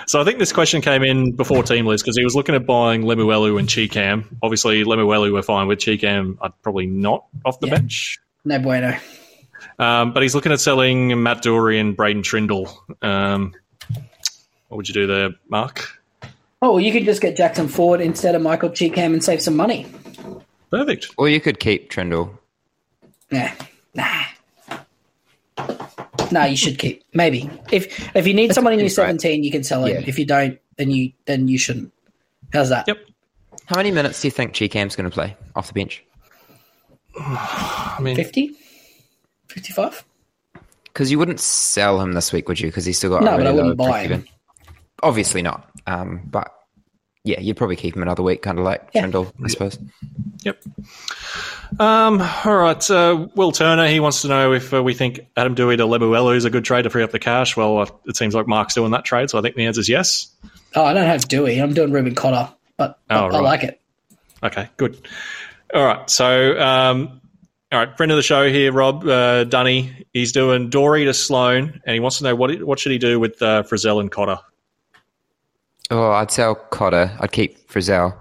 so I think this question came in before team list because he was looking at buying Lemuelu and Cheekam. Obviously, Lemuelu we're fine with. Cheekam, I'd probably not off the Yeah. bench. No bueno. Um, but he's looking at selling Matt Doorey and Braydon Trindall. Um, what would you do there, Mark? Oh, well, you could just get Jackson Ford instead of Michael Cheekham and save some money. Perfect. Or you could keep Trindall. Yeah. nah. No, you should keep. Maybe if if you need someone in your seventeen, you can sell him. Yeah. If you don't, then you then you shouldn't. How's that? Yep. How many minutes do you think Cheekham's going to play off the bench? I mean, 50? 55? Because you wouldn't sell him this week, would you? Because he's still got No, a but I wouldn't buy break-even. Obviously not. Um, but yeah, you'd probably keep him another week, kind of like Yeah. Trindall, I suppose. Yep. Um, all right. Uh, Will Turner, he wants to know if uh, we think Adam Doueihi to Lemuelu is a good trade to free up the cash. Well, uh, it seems like Mark's doing that trade, so I think the answer is yes. Oh, I don't have Doueihi. I'm doing Reuben Cotter, but Oh, I, I like it. Okay, good. All right. So, um, all right, friend of the show here, Rob uh, Dunny. He's doing Doorey to Sloan, and he wants to know what what should he do with uh, Frizell and Cotter. Oh, I'd sell Cotter. I'd keep Frizell.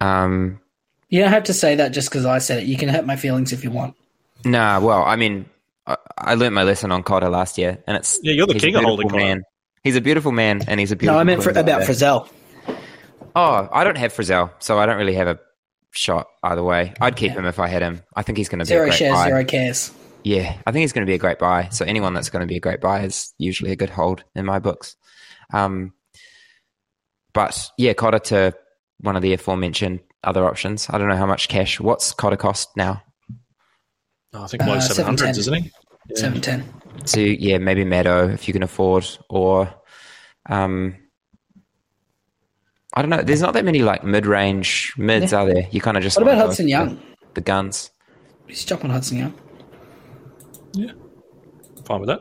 Um, You don't have to say that just because I said it. You can hurt my feelings if you want. nah, well, I mean, I, I learned my lesson on Cotter last year, and it's Yeah, you're the king of beautiful holding Cotter. man. He's a beautiful man, and he's a beautiful. No, I meant for, Queenslander. about Frizell. Oh, I don't have Frizell, so I don't really have a shot either way. I'd keep him if I had him. I think he's going to be a Zero great shares, buy. zero cares. Yeah, I think he's going to be a great buy. So anyone that's going to be a great buy is usually a good hold in my books. Um, but yeah, Cotter to one of the aforementioned other options. I don't know how much cash. What's Cotter cost now? Oh, I think low Uh, 700s, 710. isn't he? Seven ten. So yeah, maybe Meadow if you can afford, or um, I don't know. There's not that many like mid-range mids, Yeah. are there? You kind of just What about Hudson Young? The, the guns. Just jump on Hudson Young. Yeah, fine with that.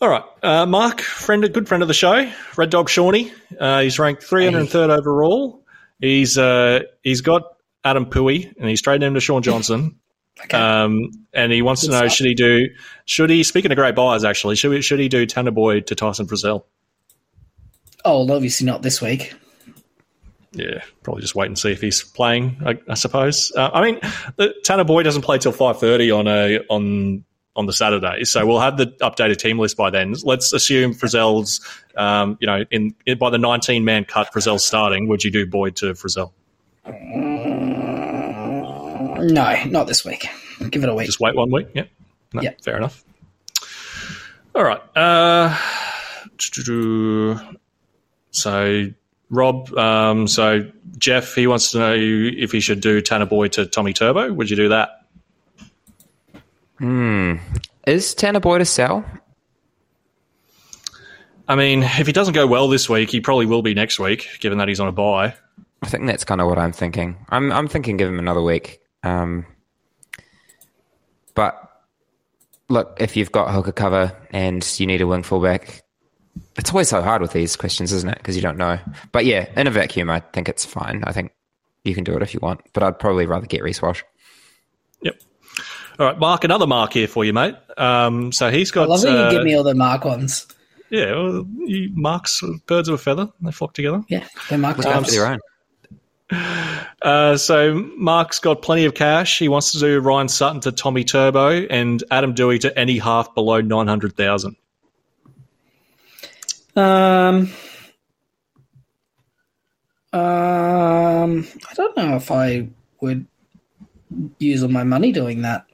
All right, uh, Mark, friend, a good friend of the show, Red Dog Shawnee. Uh, he's ranked 303rd overall. He's uh, he's got Adam Pui, and he's trading him to Shaun Johnson. Okay. Um, and he wants Good to know stuff. should he do should he speaking of great buyers actually should we, should he do Tanah Boyd to Tyson Frizell? oh, well, obviously not this week. Yeah, probably just wait and see if he's playing. I, I suppose. Uh, I mean, Tanah Boyd doesn't play till five thirty on a on on the Saturday, so we'll have the updated team list by then. Let's assume Frizell's, um, you know, in, in by the nineteen man cut, Frizell's starting. Would you do Boyd to Frizell? No, not this week. Give it a week. Just wait one week. Yeah, no, Yeah. fair enough. All right. Uh, so Rob, um, so Jeff, he wants to know if he should do Tanah Boyd to Tommy Turbo. Would you do that? Is Tanah Boyd a sell? I mean, if he doesn't go well this week, he probably will be next week, given that he's on a buy. I think that's kind of what I'm thinking. I'm I'm thinking give him another week. Um, but look, if you've got hooker cover and you need a wing fullback, it's always so hard with these questions, isn't it? Because you don't know. But yeah, in a vacuum, I think it's fine. I think you can do it if you want. But I'd probably rather get Reece Walsh. Yep. All right, Mark, another mark here for you, mate. Um, so he's got. I love that uh, you give me all the mark ones. yeah, well, you marks birds of a feather. They flock together. Yeah, they're marked Look up. after their own. Uh, so Mark's got plenty of cash. He wants to do Ryan Sutton to Tommy Turbo and Adam Doueihi to any half below nine hundred thousand. Um, um, I don't know if I would use all my money doing that.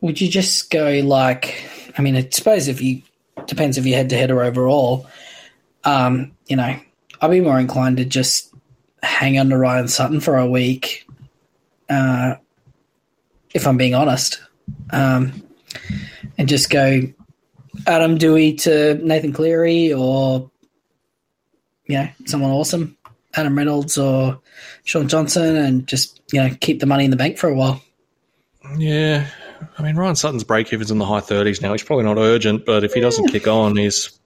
Would you just go like? I mean, I suppose if you depends if you head to head or overall. Um, you know, I'd be more inclined to just hang to Ryan Sutton for a week. Uh, if I'm being honest, um, and just go Adam Doueihi to Nathan Cleary or you know someone awesome, Adam Reynolds or Shaun Johnson, and just you know keep the money in the bank for a while. Yeah, I mean Ryan Sutton's break even's in the high thirties now. He's probably not urgent, but if he doesn't kick on, he's,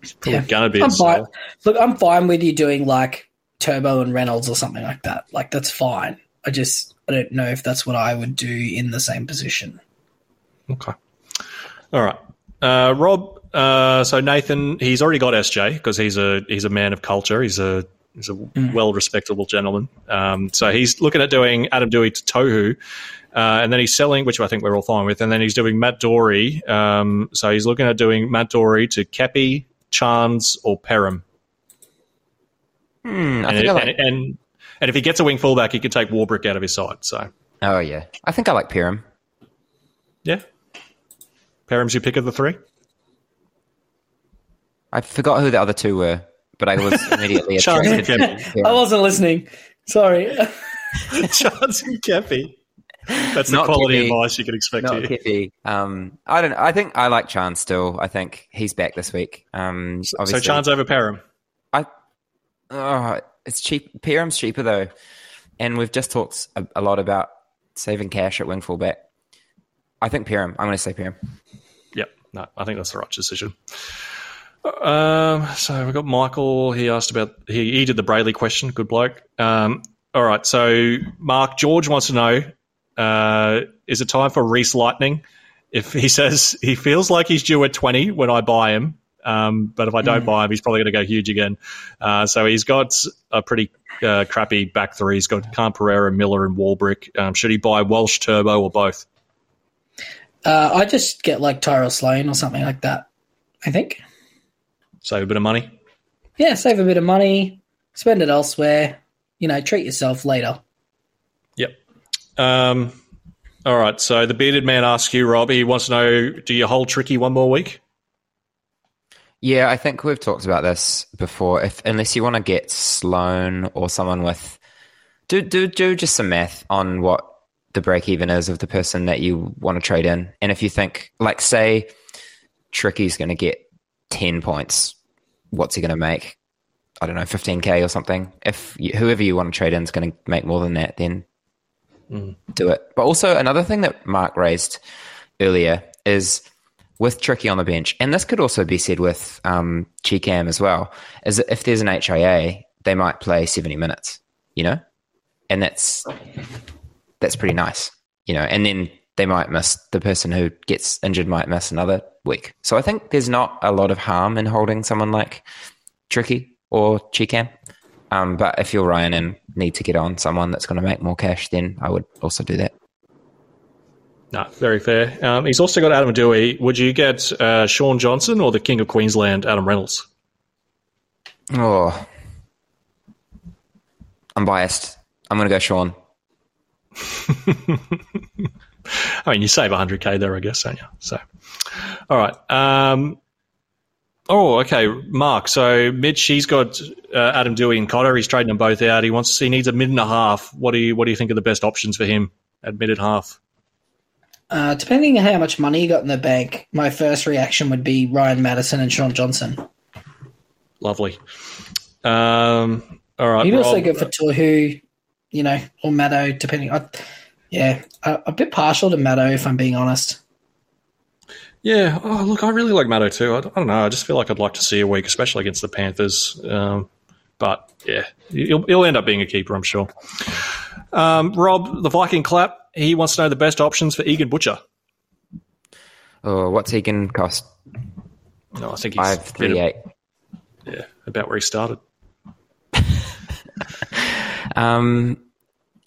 he's probably Yeah. gonna be. a I'm fine. Look, I'm fine with you doing like Turbo and Reynolds or something like that. Like that's fine. I just I don't know if that's what I would do in the same position. Okay. All right. Uh, Rob. Uh, so Nathan, he's already got SJ because he's a he's a man of culture. He's a he's a well respectable gentleman. Um, so he's looking at doing Adam Doueihi to Tohu, uh, and then he's selling, which I think we're all fine with. And then he's doing Matt Doorey. Um, so he's looking at doing Matt Doorey to Keppie, Chance, or Perham. Hmm, I And, think I like, and, and and if he gets a wing fullback, he can take Warbrick out of his side. So oh yeah, I think I like Pyram. yeah, Perham's your pick of the three. I forgot who the other two were, but I was immediately Charles attracted to and Pyram. I wasn't listening. Sorry. Chance and Keppie. That's the Not quality Keppie. advice you can expect Not here. Kiffy. Um, I don't. I think I like Chan still. I think he's back this week. Um, So obviously, Chance over Perham. I. Oh, it's cheap. Pyram's cheaper though, and we've just talked a, a lot about saving cash at wing fullback. I think Pyram. I'm going to say Pyram. Yep. No, I think that's the right decision. Um, so we've got Michael. He asked about he, he did the Brailey question. Good bloke. Um, all right. So Mark George wants to know: uh, Is it time for Reese Lightning? If he says he feels like he's due at twenty when I buy him, um, but if I don't buy him, he's probably going to go huge again. Uh, so he's got a pretty uh, crappy back three. He's got Khan Pereira, Miller, and Warbrick. Um, should he buy Walsh Turbo or both? Uh, I just get like Tyrell Sloan or something like that. I think. Save a bit of money. Yeah, save a bit of money, spend it elsewhere. You know, treat yourself later. Yep. Um, all right. So the bearded man asks you, Rob. He wants to know: Do you hold tricky one more week? Yeah, I think we've talked about this before. If unless you want to get Sloan or someone with, do do do just some math on what the break even is of the person that you want to trade in, and if you think, like, say, Tricky's going to get ten points, what's he going to make? I don't know, fifteen k or something. If you, whoever you want to trade in is going to make more than that, then do it. But also another thing that Mark raised earlier is with Tricky on the bench, and this could also be said with um, as well, is that if there's an HIA, they might play 70 minutes, you know? and that's that's pretty nice, you know. And then they might miss the person who gets injured might miss another week. So I think there's not a lot of harm in holding someone like Tricky or Cheekham. Um, but if you're Ryan and need to get on someone that's going to make more cash, then I would also do that. No, very fair. Um, he's also got Adam Doueihi. Would you get uh, Shaun Johnson or the King of Queensland, Adam Reynolds? Oh, I'm biased. I'm going to go Shaun. I mean, you save 100k there, I guess, don't you? So, all right. Um, oh, okay, Mark. So Mitch, he's got uh, Adam Doueihi and Cotter. He's trading them both out. He wants. He needs a mid and a half. What do you What do you think are the best options for him at mid and half? Uh, depending on how much money you got in the bank, my first reaction would be Ryan Matterson and Shaun Johnson. Lovely. Um, all right. You'd also Rob. go for Tohu, you know, or Maddo, depending. I, yeah, a, a bit partial to Maddo, if I'm being honest. Yeah. Oh, look, I really like Matto too. I, I don't know. I just feel like I'd like to see a week, especially against the Panthers. Um, but yeah, he'll, he'll end up being a keeper, I'm sure. Um, Rob, the Viking clap. He wants to know the best options for Egan Butcher. Oh, what's Egan cost? No, I think he's Five three eight. Yeah, about where he started. Um,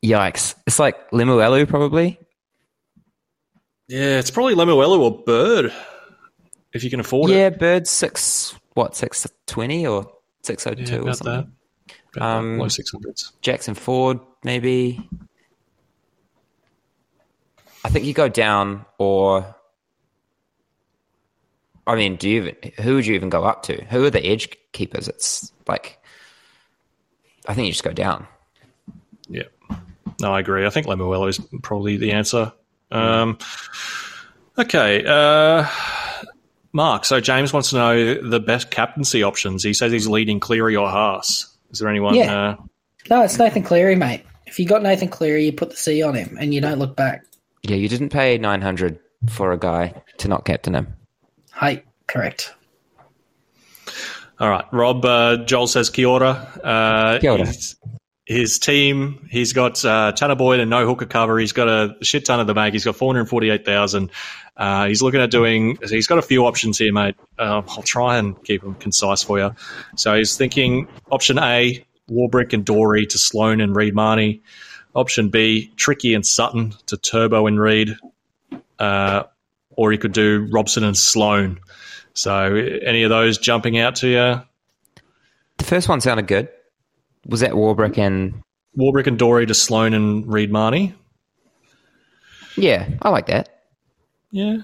yikes! It's like Lemuelu probably. Yeah, it's probably Lemuelu or Bird, if you can afford Yeah, it. Yeah, Bird six what six twenty or six oh two or something. that. About Um, low six hundreds. Jackson Ford maybe. I think you go down, or I mean, do you even who would you even go up to? Who are the edge keepers? It's like I think you just go down. Yeah. No, I agree. I think Lemuelu is probably the answer. Um, okay. Uh, Mark, so James wants to know the best captaincy options. He says he's leading Cleary or Haas. Is there anyone? Yeah. Uh, No, it's Nathan Cleary, mate. If you got Nathan Cleary, you put the C on him and you don't look back. Yeah, you didn't pay nine hundred for a guy to not captain him. Hey, correct. all right. Rob, uh, Joel says Kia ora. Uh, Kia ora. His, team, he's got uh, Tanah Boyd and no hooker cover. He's got a shit ton of the bank. He's got 448,000. Uh, he's looking at doing, he's got a few options here, mate. Uh, I'll try and keep them concise for you. So he's thinking option A, Warbrick and Doorey to Sloan and Reed Mahoney. Option B, Tricky and Sutton to Turbo and Reed. Uh, or he could do Robson and Sloan. So any of those jumping out to you? The first one sounded good. Was that Warbrick and Warbrick and Doorey to Sloan and Reed Mahoney. yeah, I like that. Yeah.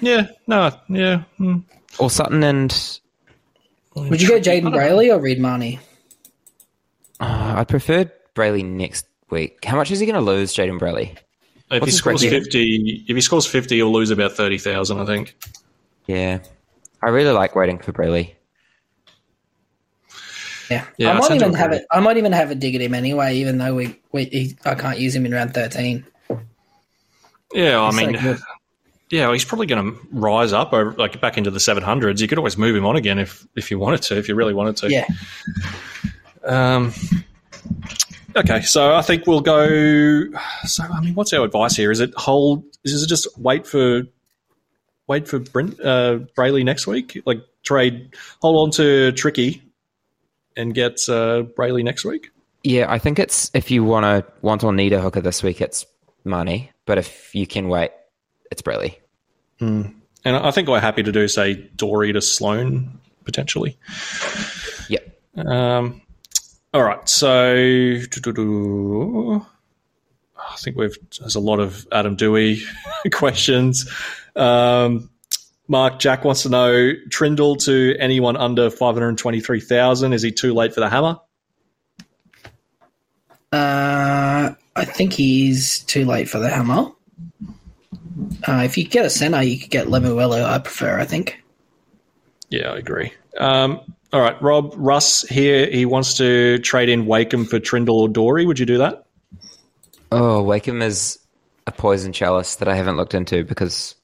Yeah. No. Yeah. hmm. Or Sutton and Would you go Jayden Brailey or Reed Mahoney? uh, I prefer Brailey next week. How much is he going to lose, Jayden Brailey? If he What's his scores record? fifty, if he scores fifty, he'll lose about thirty thousand. I think. Yeah, I really like waiting for Brailey. Yeah, Yeah, I I might even have it. I might even have a dig at him anyway, even though we, we he, I can't use him in round thirteen. Yeah. I He's so mean, good. yeah, he's probably going to rise up over, like back into the seven hundreds. You could always move him on again if if you wanted to, if you really wanted to. Yeah, Um. Okay, so I think we'll go. So I mean, what's our advice here? Is it hold? Is it just wait for wait for Brent uh, Brailey next week? Like trade, hold on to Tricky, and get uh, Brailey next week. Yeah, I think it's if you want to want or need a hooker this week, it's money. But if you can wait, it's Brailey. And I think we're happy to do, say, Doorey to Sloan potentially. Yep. Um, all right, so I think we've there's a lot of Adam Doueihi questions. Um, Mark Jack wants to know Trindall to anyone under five hundred twenty three thousand. Is he too late for the hammer? uh, I think he's too late for the hammer. Uh, if you get a center, you could get Lemuelu. I prefer. I think. Yeah, I agree. Um, all right, Rob Russ here. He wants to trade in Wakeham for Trindall or Doorey. Would you do that? Oh, Wakeham is a poison chalice that I haven't looked into because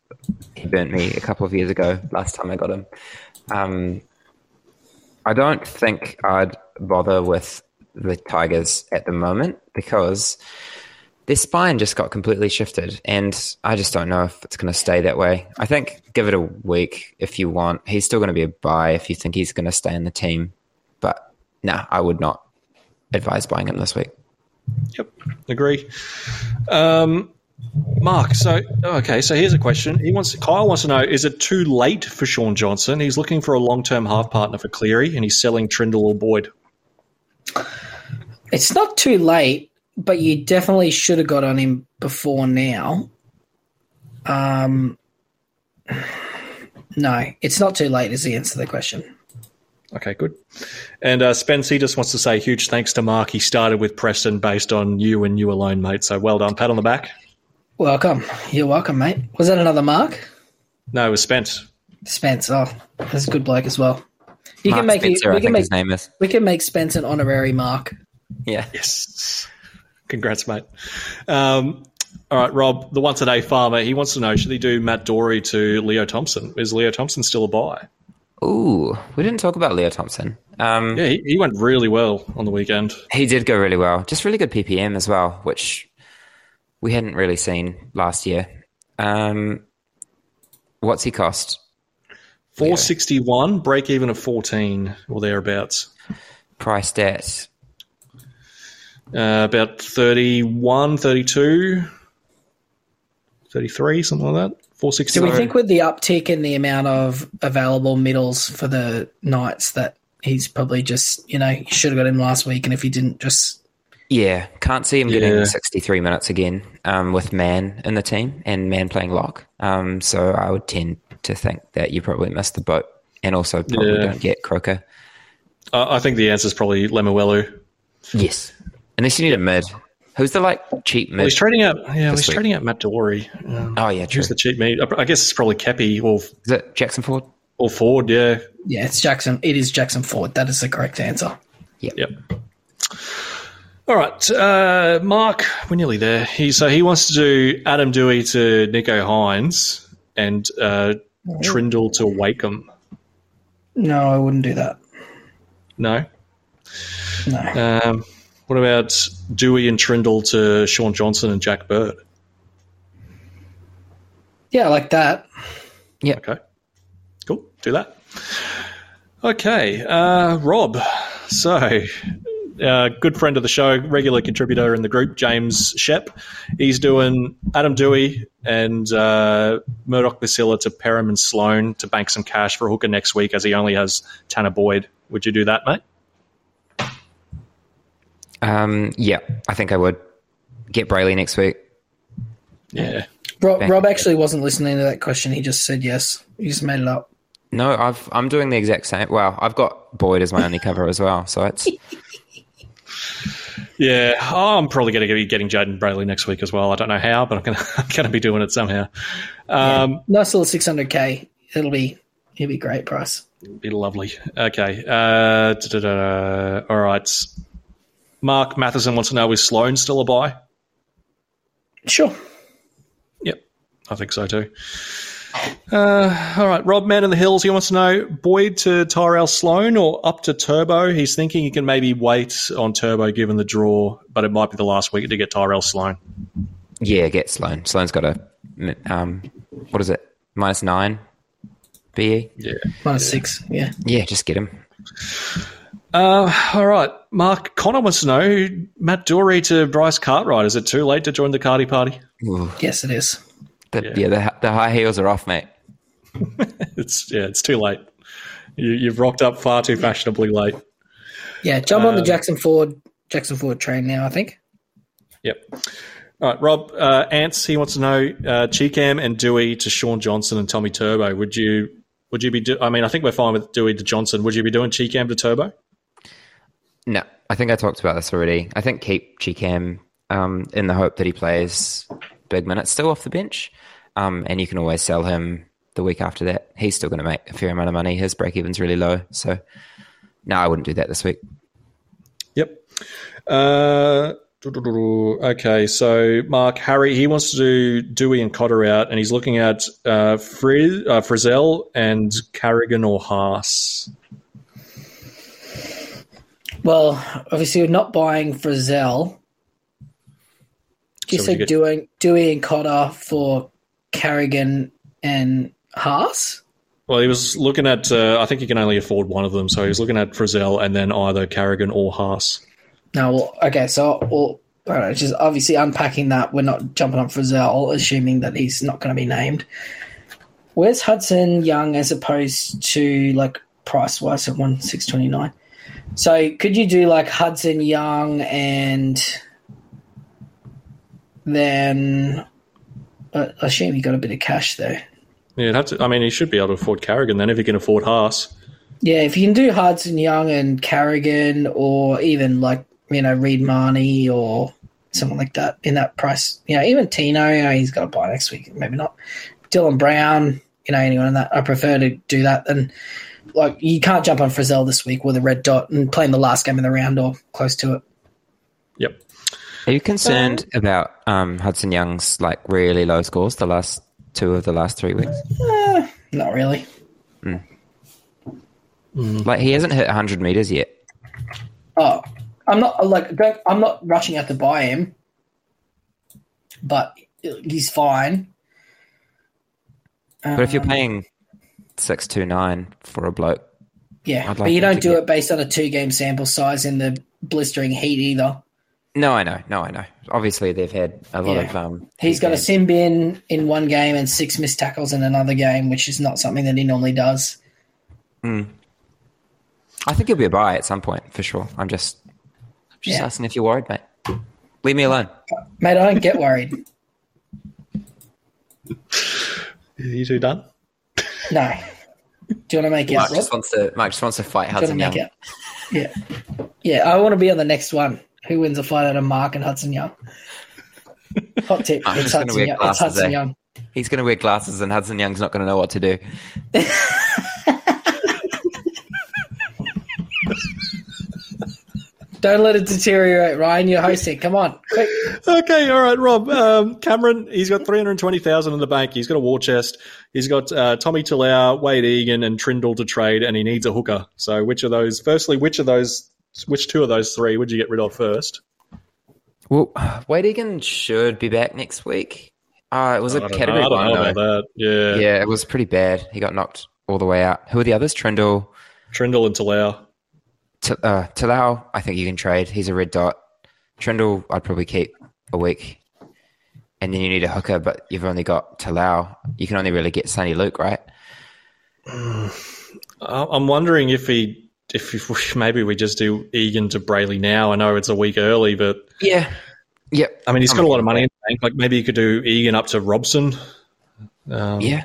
he burnt me a couple of years ago. Last time I got him, um, I don't think I'd bother with the Tigers at the moment because their spine just got completely shifted, and I just don't know if it's going to stay that way. I think give it a week if you want. He's still going to be a buy if you think he's going to stay in the team, but nah, I would not advise buying him this week. Yep, agree. Um, Mark, so okay, so here's a question. He wants Kyle wants to know: Is it too late for Shaun Johnson? He's looking for a long-term half partner for Cleary, and he's selling Trindall or Boyd. It's not too late, but you definitely should have got on him before now. Um, no, it's not too late. Is the answer to the question? Okay, good. And uh, Spence, he just wants to say huge thanks to Mark. He started with Preston based on you and you alone, mate. So well done. Pat on the back. Welcome. You're welcome, mate. Was that another Mark? No, it was Spence. Spence. Oh, that's a good bloke as well. You Mark can make Spencer, it, I we can think make his name is. we can make Spence an honorary Mark. Yeah. Yes. Congrats, mate. Um, all right, Rob, the one today farmer, he wants to know should he do Matt Doorey to Leo Thompson? Is Leo Thompson still a buy? Ooh, we didn't talk about Leo Thompson. Um, Yeah, he, he went really well on the weekend. He did go really well. Just really good PPM as well, which we hadn't really seen last year. Um, what's he cost? 461, break even of 14 or thereabouts. Priced at Uh, about 31, 32, 33, something like that. 460. Do we think with the uptick in the amount of available middles for the Knights that he's probably just you know should have got him last week, and if he didn't, just yeah. Can't see him Yeah. getting sixty three minutes again um, with Man in the team and Man playing lock. Um, so I would tend to think that you probably missed the boat, and also probably Yeah. don't get Croker. Uh, I think the answer is probably Lemuelu. Yes, unless you need a mid. Who's the like cheap mid? Well, he's trading out. Yeah, well, he's week. trading out Matt Doorey. Um, oh yeah, true. who's the cheap meat? I guess it's probably Keppie or Is it Jackson Ford? or Ford. Yeah, yeah, it's Jackson. It is Jackson Ford. That is the correct answer. Yep. All right, uh, Mark, we're nearly there. He so he wants to do Adam Doueihi to Nicho Hynes and uh, Trindall to Wakeham. No, I wouldn't do that. No. No. Um, what about Doueihi and Trindall to Shaun Johnson and Jack Bird? Yeah, I like that. Yeah. Okay, cool. Do that. Okay, uh, Rob. So, uh, good friend of the show, regular contributor in the group, James Shep. He's doing Adam Doueihi and uh, Murdoch Masila to Perham and Sloan to bank some cash for Hooker next week, as he only has Tanah Boyd. Would you do that, mate? Um, yeah, I think I would get Brailey next week. Yeah. Rob, Rob actually wasn't listening to that question. He just said yes. He just made it up. No, I've I'm doing the exact same. Well, I've got Boyd as my only cover as well, so it's Yeah, oh, I'm probably going to be getting Jayden Brailey next week as well. I don't know how, but I'm going to, I'm going to be doing it somehow. Um, Nice little 600k. It'll be it'll be a great price. It'll Be lovely. Okay. Uh. All right. Mark Matheson wants to know is Sloan still a buy? Sure. Yep, I think so too. Uh, all right, Rob Man in the Hills. He wants to know Boyd to Tyrell Sloan or up to Turbo. He's thinking he can maybe wait on Turbo given the draw, but it might be the last week to get Tyrell Sloan. yeah, get Sloan. Sloan's got a um, what is it? Minus nine BE. Yeah. Minus six. Yeah. Yeah, just get him. Uh, all right, Mark Connor wants to know Matt Doorey to Bryce Cartwright. Is it too late to join the Cardi party? Ooh, Yes, it is. The, Yeah. yeah, the, the high heels are off, mate. It's yeah, it's too late. You, you've rocked up far too fashionably late. Yeah. Jump on the Um, Jackson Ford Jackson Ford train now. I think. Yep. All right, Rob uh, Ants. He wants to know uh, Cheekham and Doueihi to Shaun Johnson and Tommy Turbo. Would you? Would you be? Do- I mean, I think we're fine with Doueihi to Johnson. Would you be doing Cheekham to Turbo? No, I think I talked about this already. I think keep Chicam um, in the hope that he plays big minutes still off the bench, um, and you can always sell him the week after that. He's still going to make a fair amount of money. His break even's really low, so no, I wouldn't do that this week. Yep. Uh, okay, so Mark Harry he wants to do Doueihi and Cotter out, and he's looking at uh, Friz, uh, Frizell and Carrigan or Haas. Well, obviously, we're not buying Frizell. You So would you get- doing Doueihi and Cotter for Carrigan and Haas. Well, he was looking at. Uh, I think he can only afford one of them, so he was looking at Frizell and then either Carrigan or Haas. No, well, okay, so well, all right, just obviously unpacking that, we're not jumping on Frizell, assuming that he's not going to be named. Where's Hudson Young as opposed to like price wise at one six twenty nine? So could you do like Hudson Young and then uh, I assume you got a bit of cash there. Yeah, have to, I mean, he should be able to afford Carrigan then if he can afford Haas. Yeah, if you can do Hudson Young and Carrigan, or even like you know Reed Mahoney or someone like that in that price, you know, even Tino, you know, he's got to buy next week, maybe not. Dylan Brown, you know, anyone in that, I prefer to do that than like you can't jump on Frizell this week with a red dot and playing the last game of the round or close to it. Yep. Are you concerned about um, Hudson Young's like really low scores the last two of the last three weeks? Eh, not really. Like he hasn't hit 100 meters yet. Oh, I'm not like don't, I'm not rushing out to buy him, but he's fine. But if you're Um, paying six two nine for a bloke, Yeah, I'd but you don't do get- it based on a two game sample size in the blistering heat either. No, I know, no, I know. Obviously, they've had a lot Yeah. of. Um, He's got a games. sim bin in one game and six missed tackles in another game, which is not something that he normally does. I think he'll be a buy at some point for sure. I'm just, just Yeah. asking if you're worried, mate. Leave me alone. Mate, I don't get worried. You two done? No. Do you want to make Mark out? Rob? just wants to. Mark just wants to fight Do you Hudson want to make out? Yeah. Yeah, I want to be on the next one. Who wins a fight out of Mark and Hudson Young? Hot tip. I'm It's Hudson, wear Young. It's Hudson eh? Young. He's going to wear glasses, and Hudson Young's not going to know what to do. Don't let it deteriorate, Ryan. You're hosting. Come on, quick. Okay, all right, Rob. Um, Cameron, he's got 320000 in the bank. He's got a war chest. He's got uh, Tommy Talau, Wade Egan, and Trindall to trade, and he needs a hooker. So, which of those, firstly, which of those, which two of those three would you get rid of first? Well, Wade Egan should be back next week. Uh, it was I a don't know, category I don't one, know though. about that. Yeah. Yeah, it was pretty bad. He got knocked all the way out. Who are the others? Trindall, Trindall and Talau. T- uh, Talau. I think you can trade. He's a red dot. Trindall, I'd probably keep a week. And then you need a hooker, but you've only got Talau. You can only really get Sonny Luke, right? I'm wondering if he, if, if we, maybe we just do Egan to Brailey now. I know it's a week early, but Yeah. Yep. I mean, he's I'm got a lot of money in the bank. Like maybe you could do Egan up to Robson. Um, Yeah.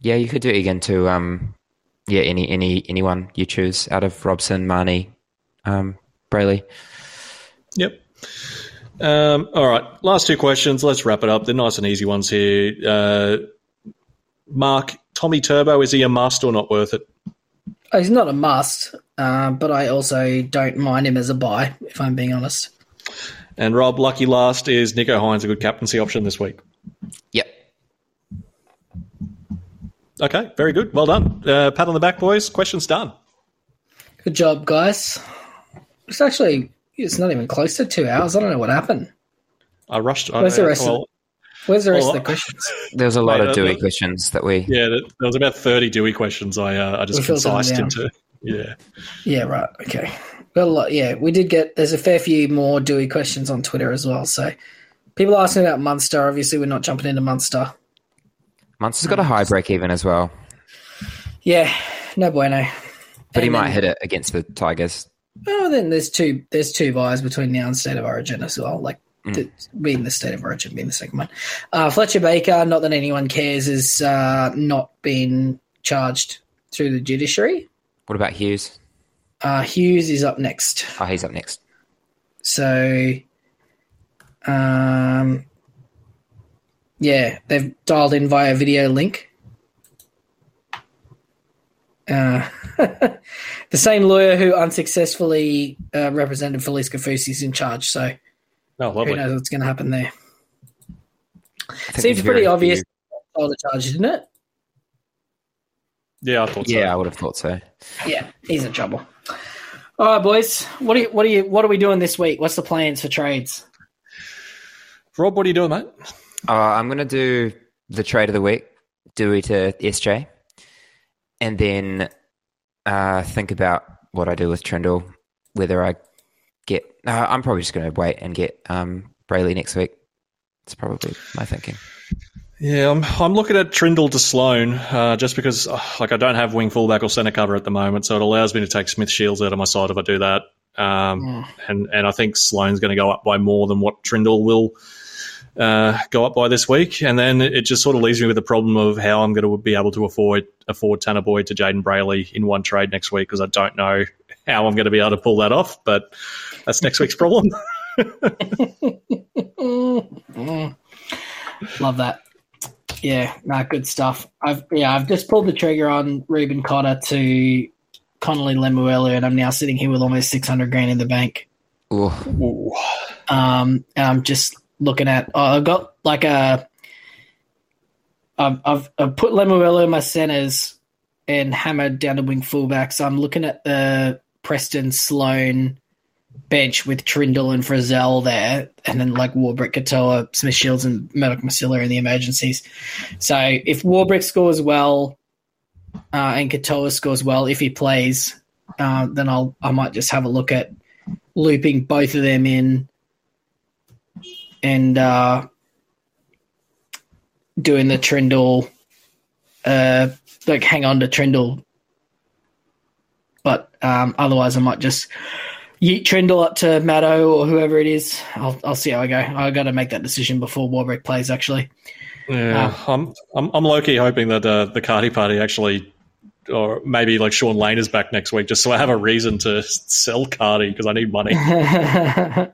Yeah, you could do Egan to um yeah, any any anyone you choose out of Robson, Mahoney, um, Brailey. Yep. Um, all right. Last two questions. Let's wrap it up. They're nice and easy ones here. Uh, Mark, Tommy Turbo, is he a must or not worth it? Oh, He's not a must, uh, but I also don't mind him as a buy, if I'm being honest. And Rob, lucky last, is Nicho Hynes a good captaincy option this week? Yep. Okay, very good. Well done. Uh, pat on the back, boys. Question's done. Good job, guys. It's actually it's not even close to two hours. I don't know what happened. I rushed. Where's the I- rest of well, Where's the rest Well, of the questions? There was a lot Wait, of uh, Doueihi uh, questions that we Yeah, there there was about 30 Doueihi questions I, uh, I just We filtered them concised down. into. Yeah. Yeah, right. Okay. Got a lot. Yeah, we did get. There's a fair few more Doueihi questions on Twitter as well. So people asking about Munster. Obviously, we're not jumping into Munster. Munster's got a high break even as well. Yeah, no bueno. But he And might then- hit it against the Tigers. Oh, then there's two. There's two buys between now and state of origin as well. Like the, being the state of origin, being the second one. Uh, Fletcher Baker, not that anyone cares, is uh, not been charged through the judiciary. What about Hughes? Uh, Hughes is up next. Oh, he's up next. So, um, yeah, they've dialed in via video link. Uh, the same lawyer who unsuccessfully uh, represented Felise Kaufusi is in charge. So Oh, who lovely. knows what's going to happen there? Seems pretty obvious. All the charge, didn't it? Yeah, I thought so. Yeah, I would have thought so. Yeah, he's in trouble. All right, boys. What are you, what are you what are we doing this week? What's the plans for trades? Rob, what are you doing, mate? Uh, I'm going to do the trade of the week, Doueihi to SJ, and then uh, think about what I do with Trindall, whether I get. Uh, I'm probably just going to wait and get um, Brailey next week. It's probably my thinking. Yeah, I'm, I'm looking at Trindall to Sloan uh, just because, uh, like, I don't have wing fullback or centre cover at the moment, so it allows me to take Smith Shields out of my side if I do that. Um, Mm. and and I think Sloan's going to go up by more than what Trindall will uh, go up by this week, and then it just sort of leaves me with the problem of how I'm going to be able to afford afford Tanah Boyd to Jayden Brailey in one trade next week because I don't know how I'm going to be able to pull that off, but that's next week's problem. Mm. Love that. Yeah, no, good stuff. I've yeah, I've just pulled the trigger on Reuben Cotter to Connelly Lemuelu, and I'm now sitting here with almost six hundred grand in the bank. Ooh, Ooh. Um, and I'm just looking at. Oh, I've got like a. I've, I've, I've put Lemuelu in my centers and hammered down to wing fullback. So I'm looking at the Preston Sloan bench with Trindall and Frizell there, and then like Warbrick, Katoa, Smith Shields, and Murdoch Masila in the emergencies. So if Warbrick scores well uh, and Katoa scores well, if he plays, uh, then I'll I might just have a look at looping both of them in and uh, doing the Trindall, uh, like hang on to Trindall. But um, otherwise, I might just yeet Trindall up to Maddo or whoever it is. I'll, I'll see how I go. I got to make that decision before Warbrick plays, actually. Yeah, I'm I'm I'm low key hoping that uh, the Cardi Party actually, or maybe like Shaun Lane is back next week, just so I have a reason to sell Cardi because I need money.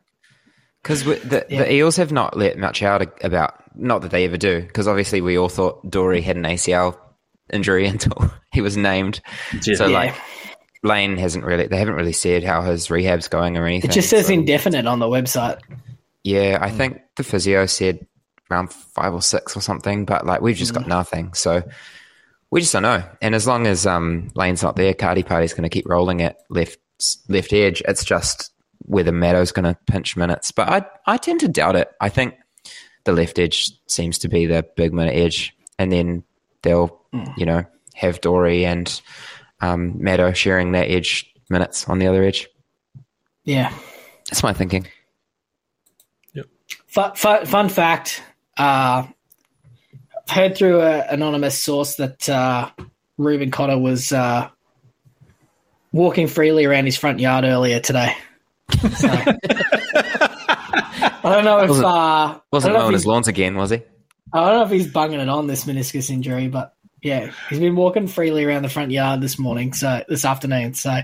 Because the, Yeah. the Eels have not let much out about, not that they ever do, because obviously we all thought Doorey had an ACL injury until he was named. Yeah. So, Yeah. like, Lane hasn't really, they haven't really said how his rehab's going or anything. it just says so- indefinite on the website. Yeah, I hmm. think the physio said around five or six or something, but like we've just got hmm. nothing. So we just don't know. And as long as um, Lane's not there, Cardi Party's going to keep rolling at left left edge. It's just whether Meadow's going to pinch minutes. But I I tend to doubt it. I think the left edge seems to be the big minute edge, and then they'll hmm. you know have Doorey and um, Meadow sharing that edge minutes on the other edge. Yeah. That's my thinking. Fun, fun, fun fact uh, I've heard through an anonymous source that uh, Reuben Cotter was uh, walking freely around his front yard earlier today. So, I don't know if Wasn't- uh, Wasn't don't if mowing his he's- lawns again, was he? I don't know if he's bunging it on this meniscus injury, but yeah, he's been walking freely around the front yard this morning, so this afternoon. So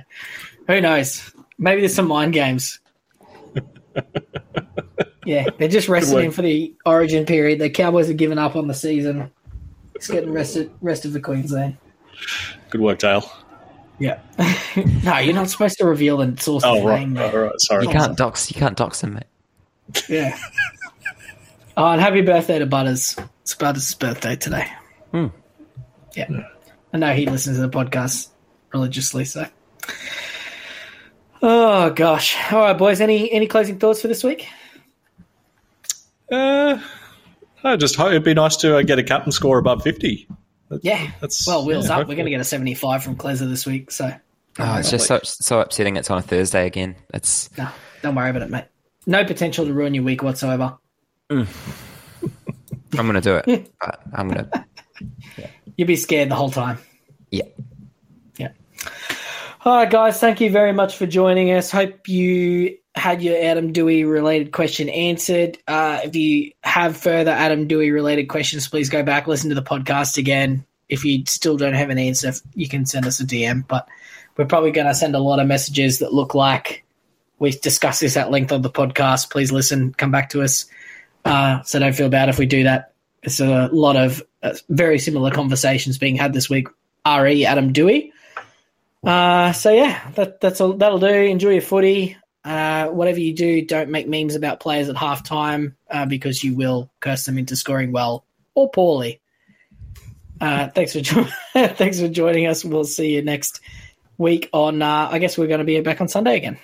who knows? Maybe there's some mind games. yeah, they're just resting him for the Origin period. The Cowboys have given up on the season. He's getting rested rest of the Queensland. Good work, Dale. Yeah. no, you're not supposed to reveal the source Oh of right, fame. right, mate. right. Sorry. You can't dox. You can't dox him, mate. Yeah. oh, and happy birthday to Butters. It's Butters' birthday today. Hmm. Yeah. I know he listens to the podcast religiously, so. Oh gosh. All right, boys. Any any closing thoughts for this week? Uh, I just hope it'd be nice to uh, get a captain score above fifty. Yeah. That's Well, wheels yeah, up. We're going to get a 75 from Kleza this week, so Oh, it's just so so upsetting. It's on a Thursday again. It's no, don't worry about it, mate. No potential to ruin your week whatsoever. I'm gonna do it, I'm gonna You'll be scared the whole time. yeah. Yeah. All right, guys. Thank you very much for joining us. Hope you had your Adam Doueihi related question answered. Uh, if you have further Adam Doueihi related questions, please go back listen to the podcast again. If you still don't have an answer, you can send us a DM. But we're probably going to send a lot of messages that look like we discussed this at length on the podcast. Please listen, come back to us. Uh, so don't feel bad if we do that. It's a lot of uh, very similar conversations being had this week. Re Adam Doueihi. Uh, so yeah, that, that's all. That'll do. Enjoy your footy. Uh, whatever you do, don't make memes about players at halftime uh, because you will curse them into scoring well or poorly. Uh, thanks for jo- thanks for joining us. We'll see you next week on. Uh, I guess we're going to be back on Sunday again.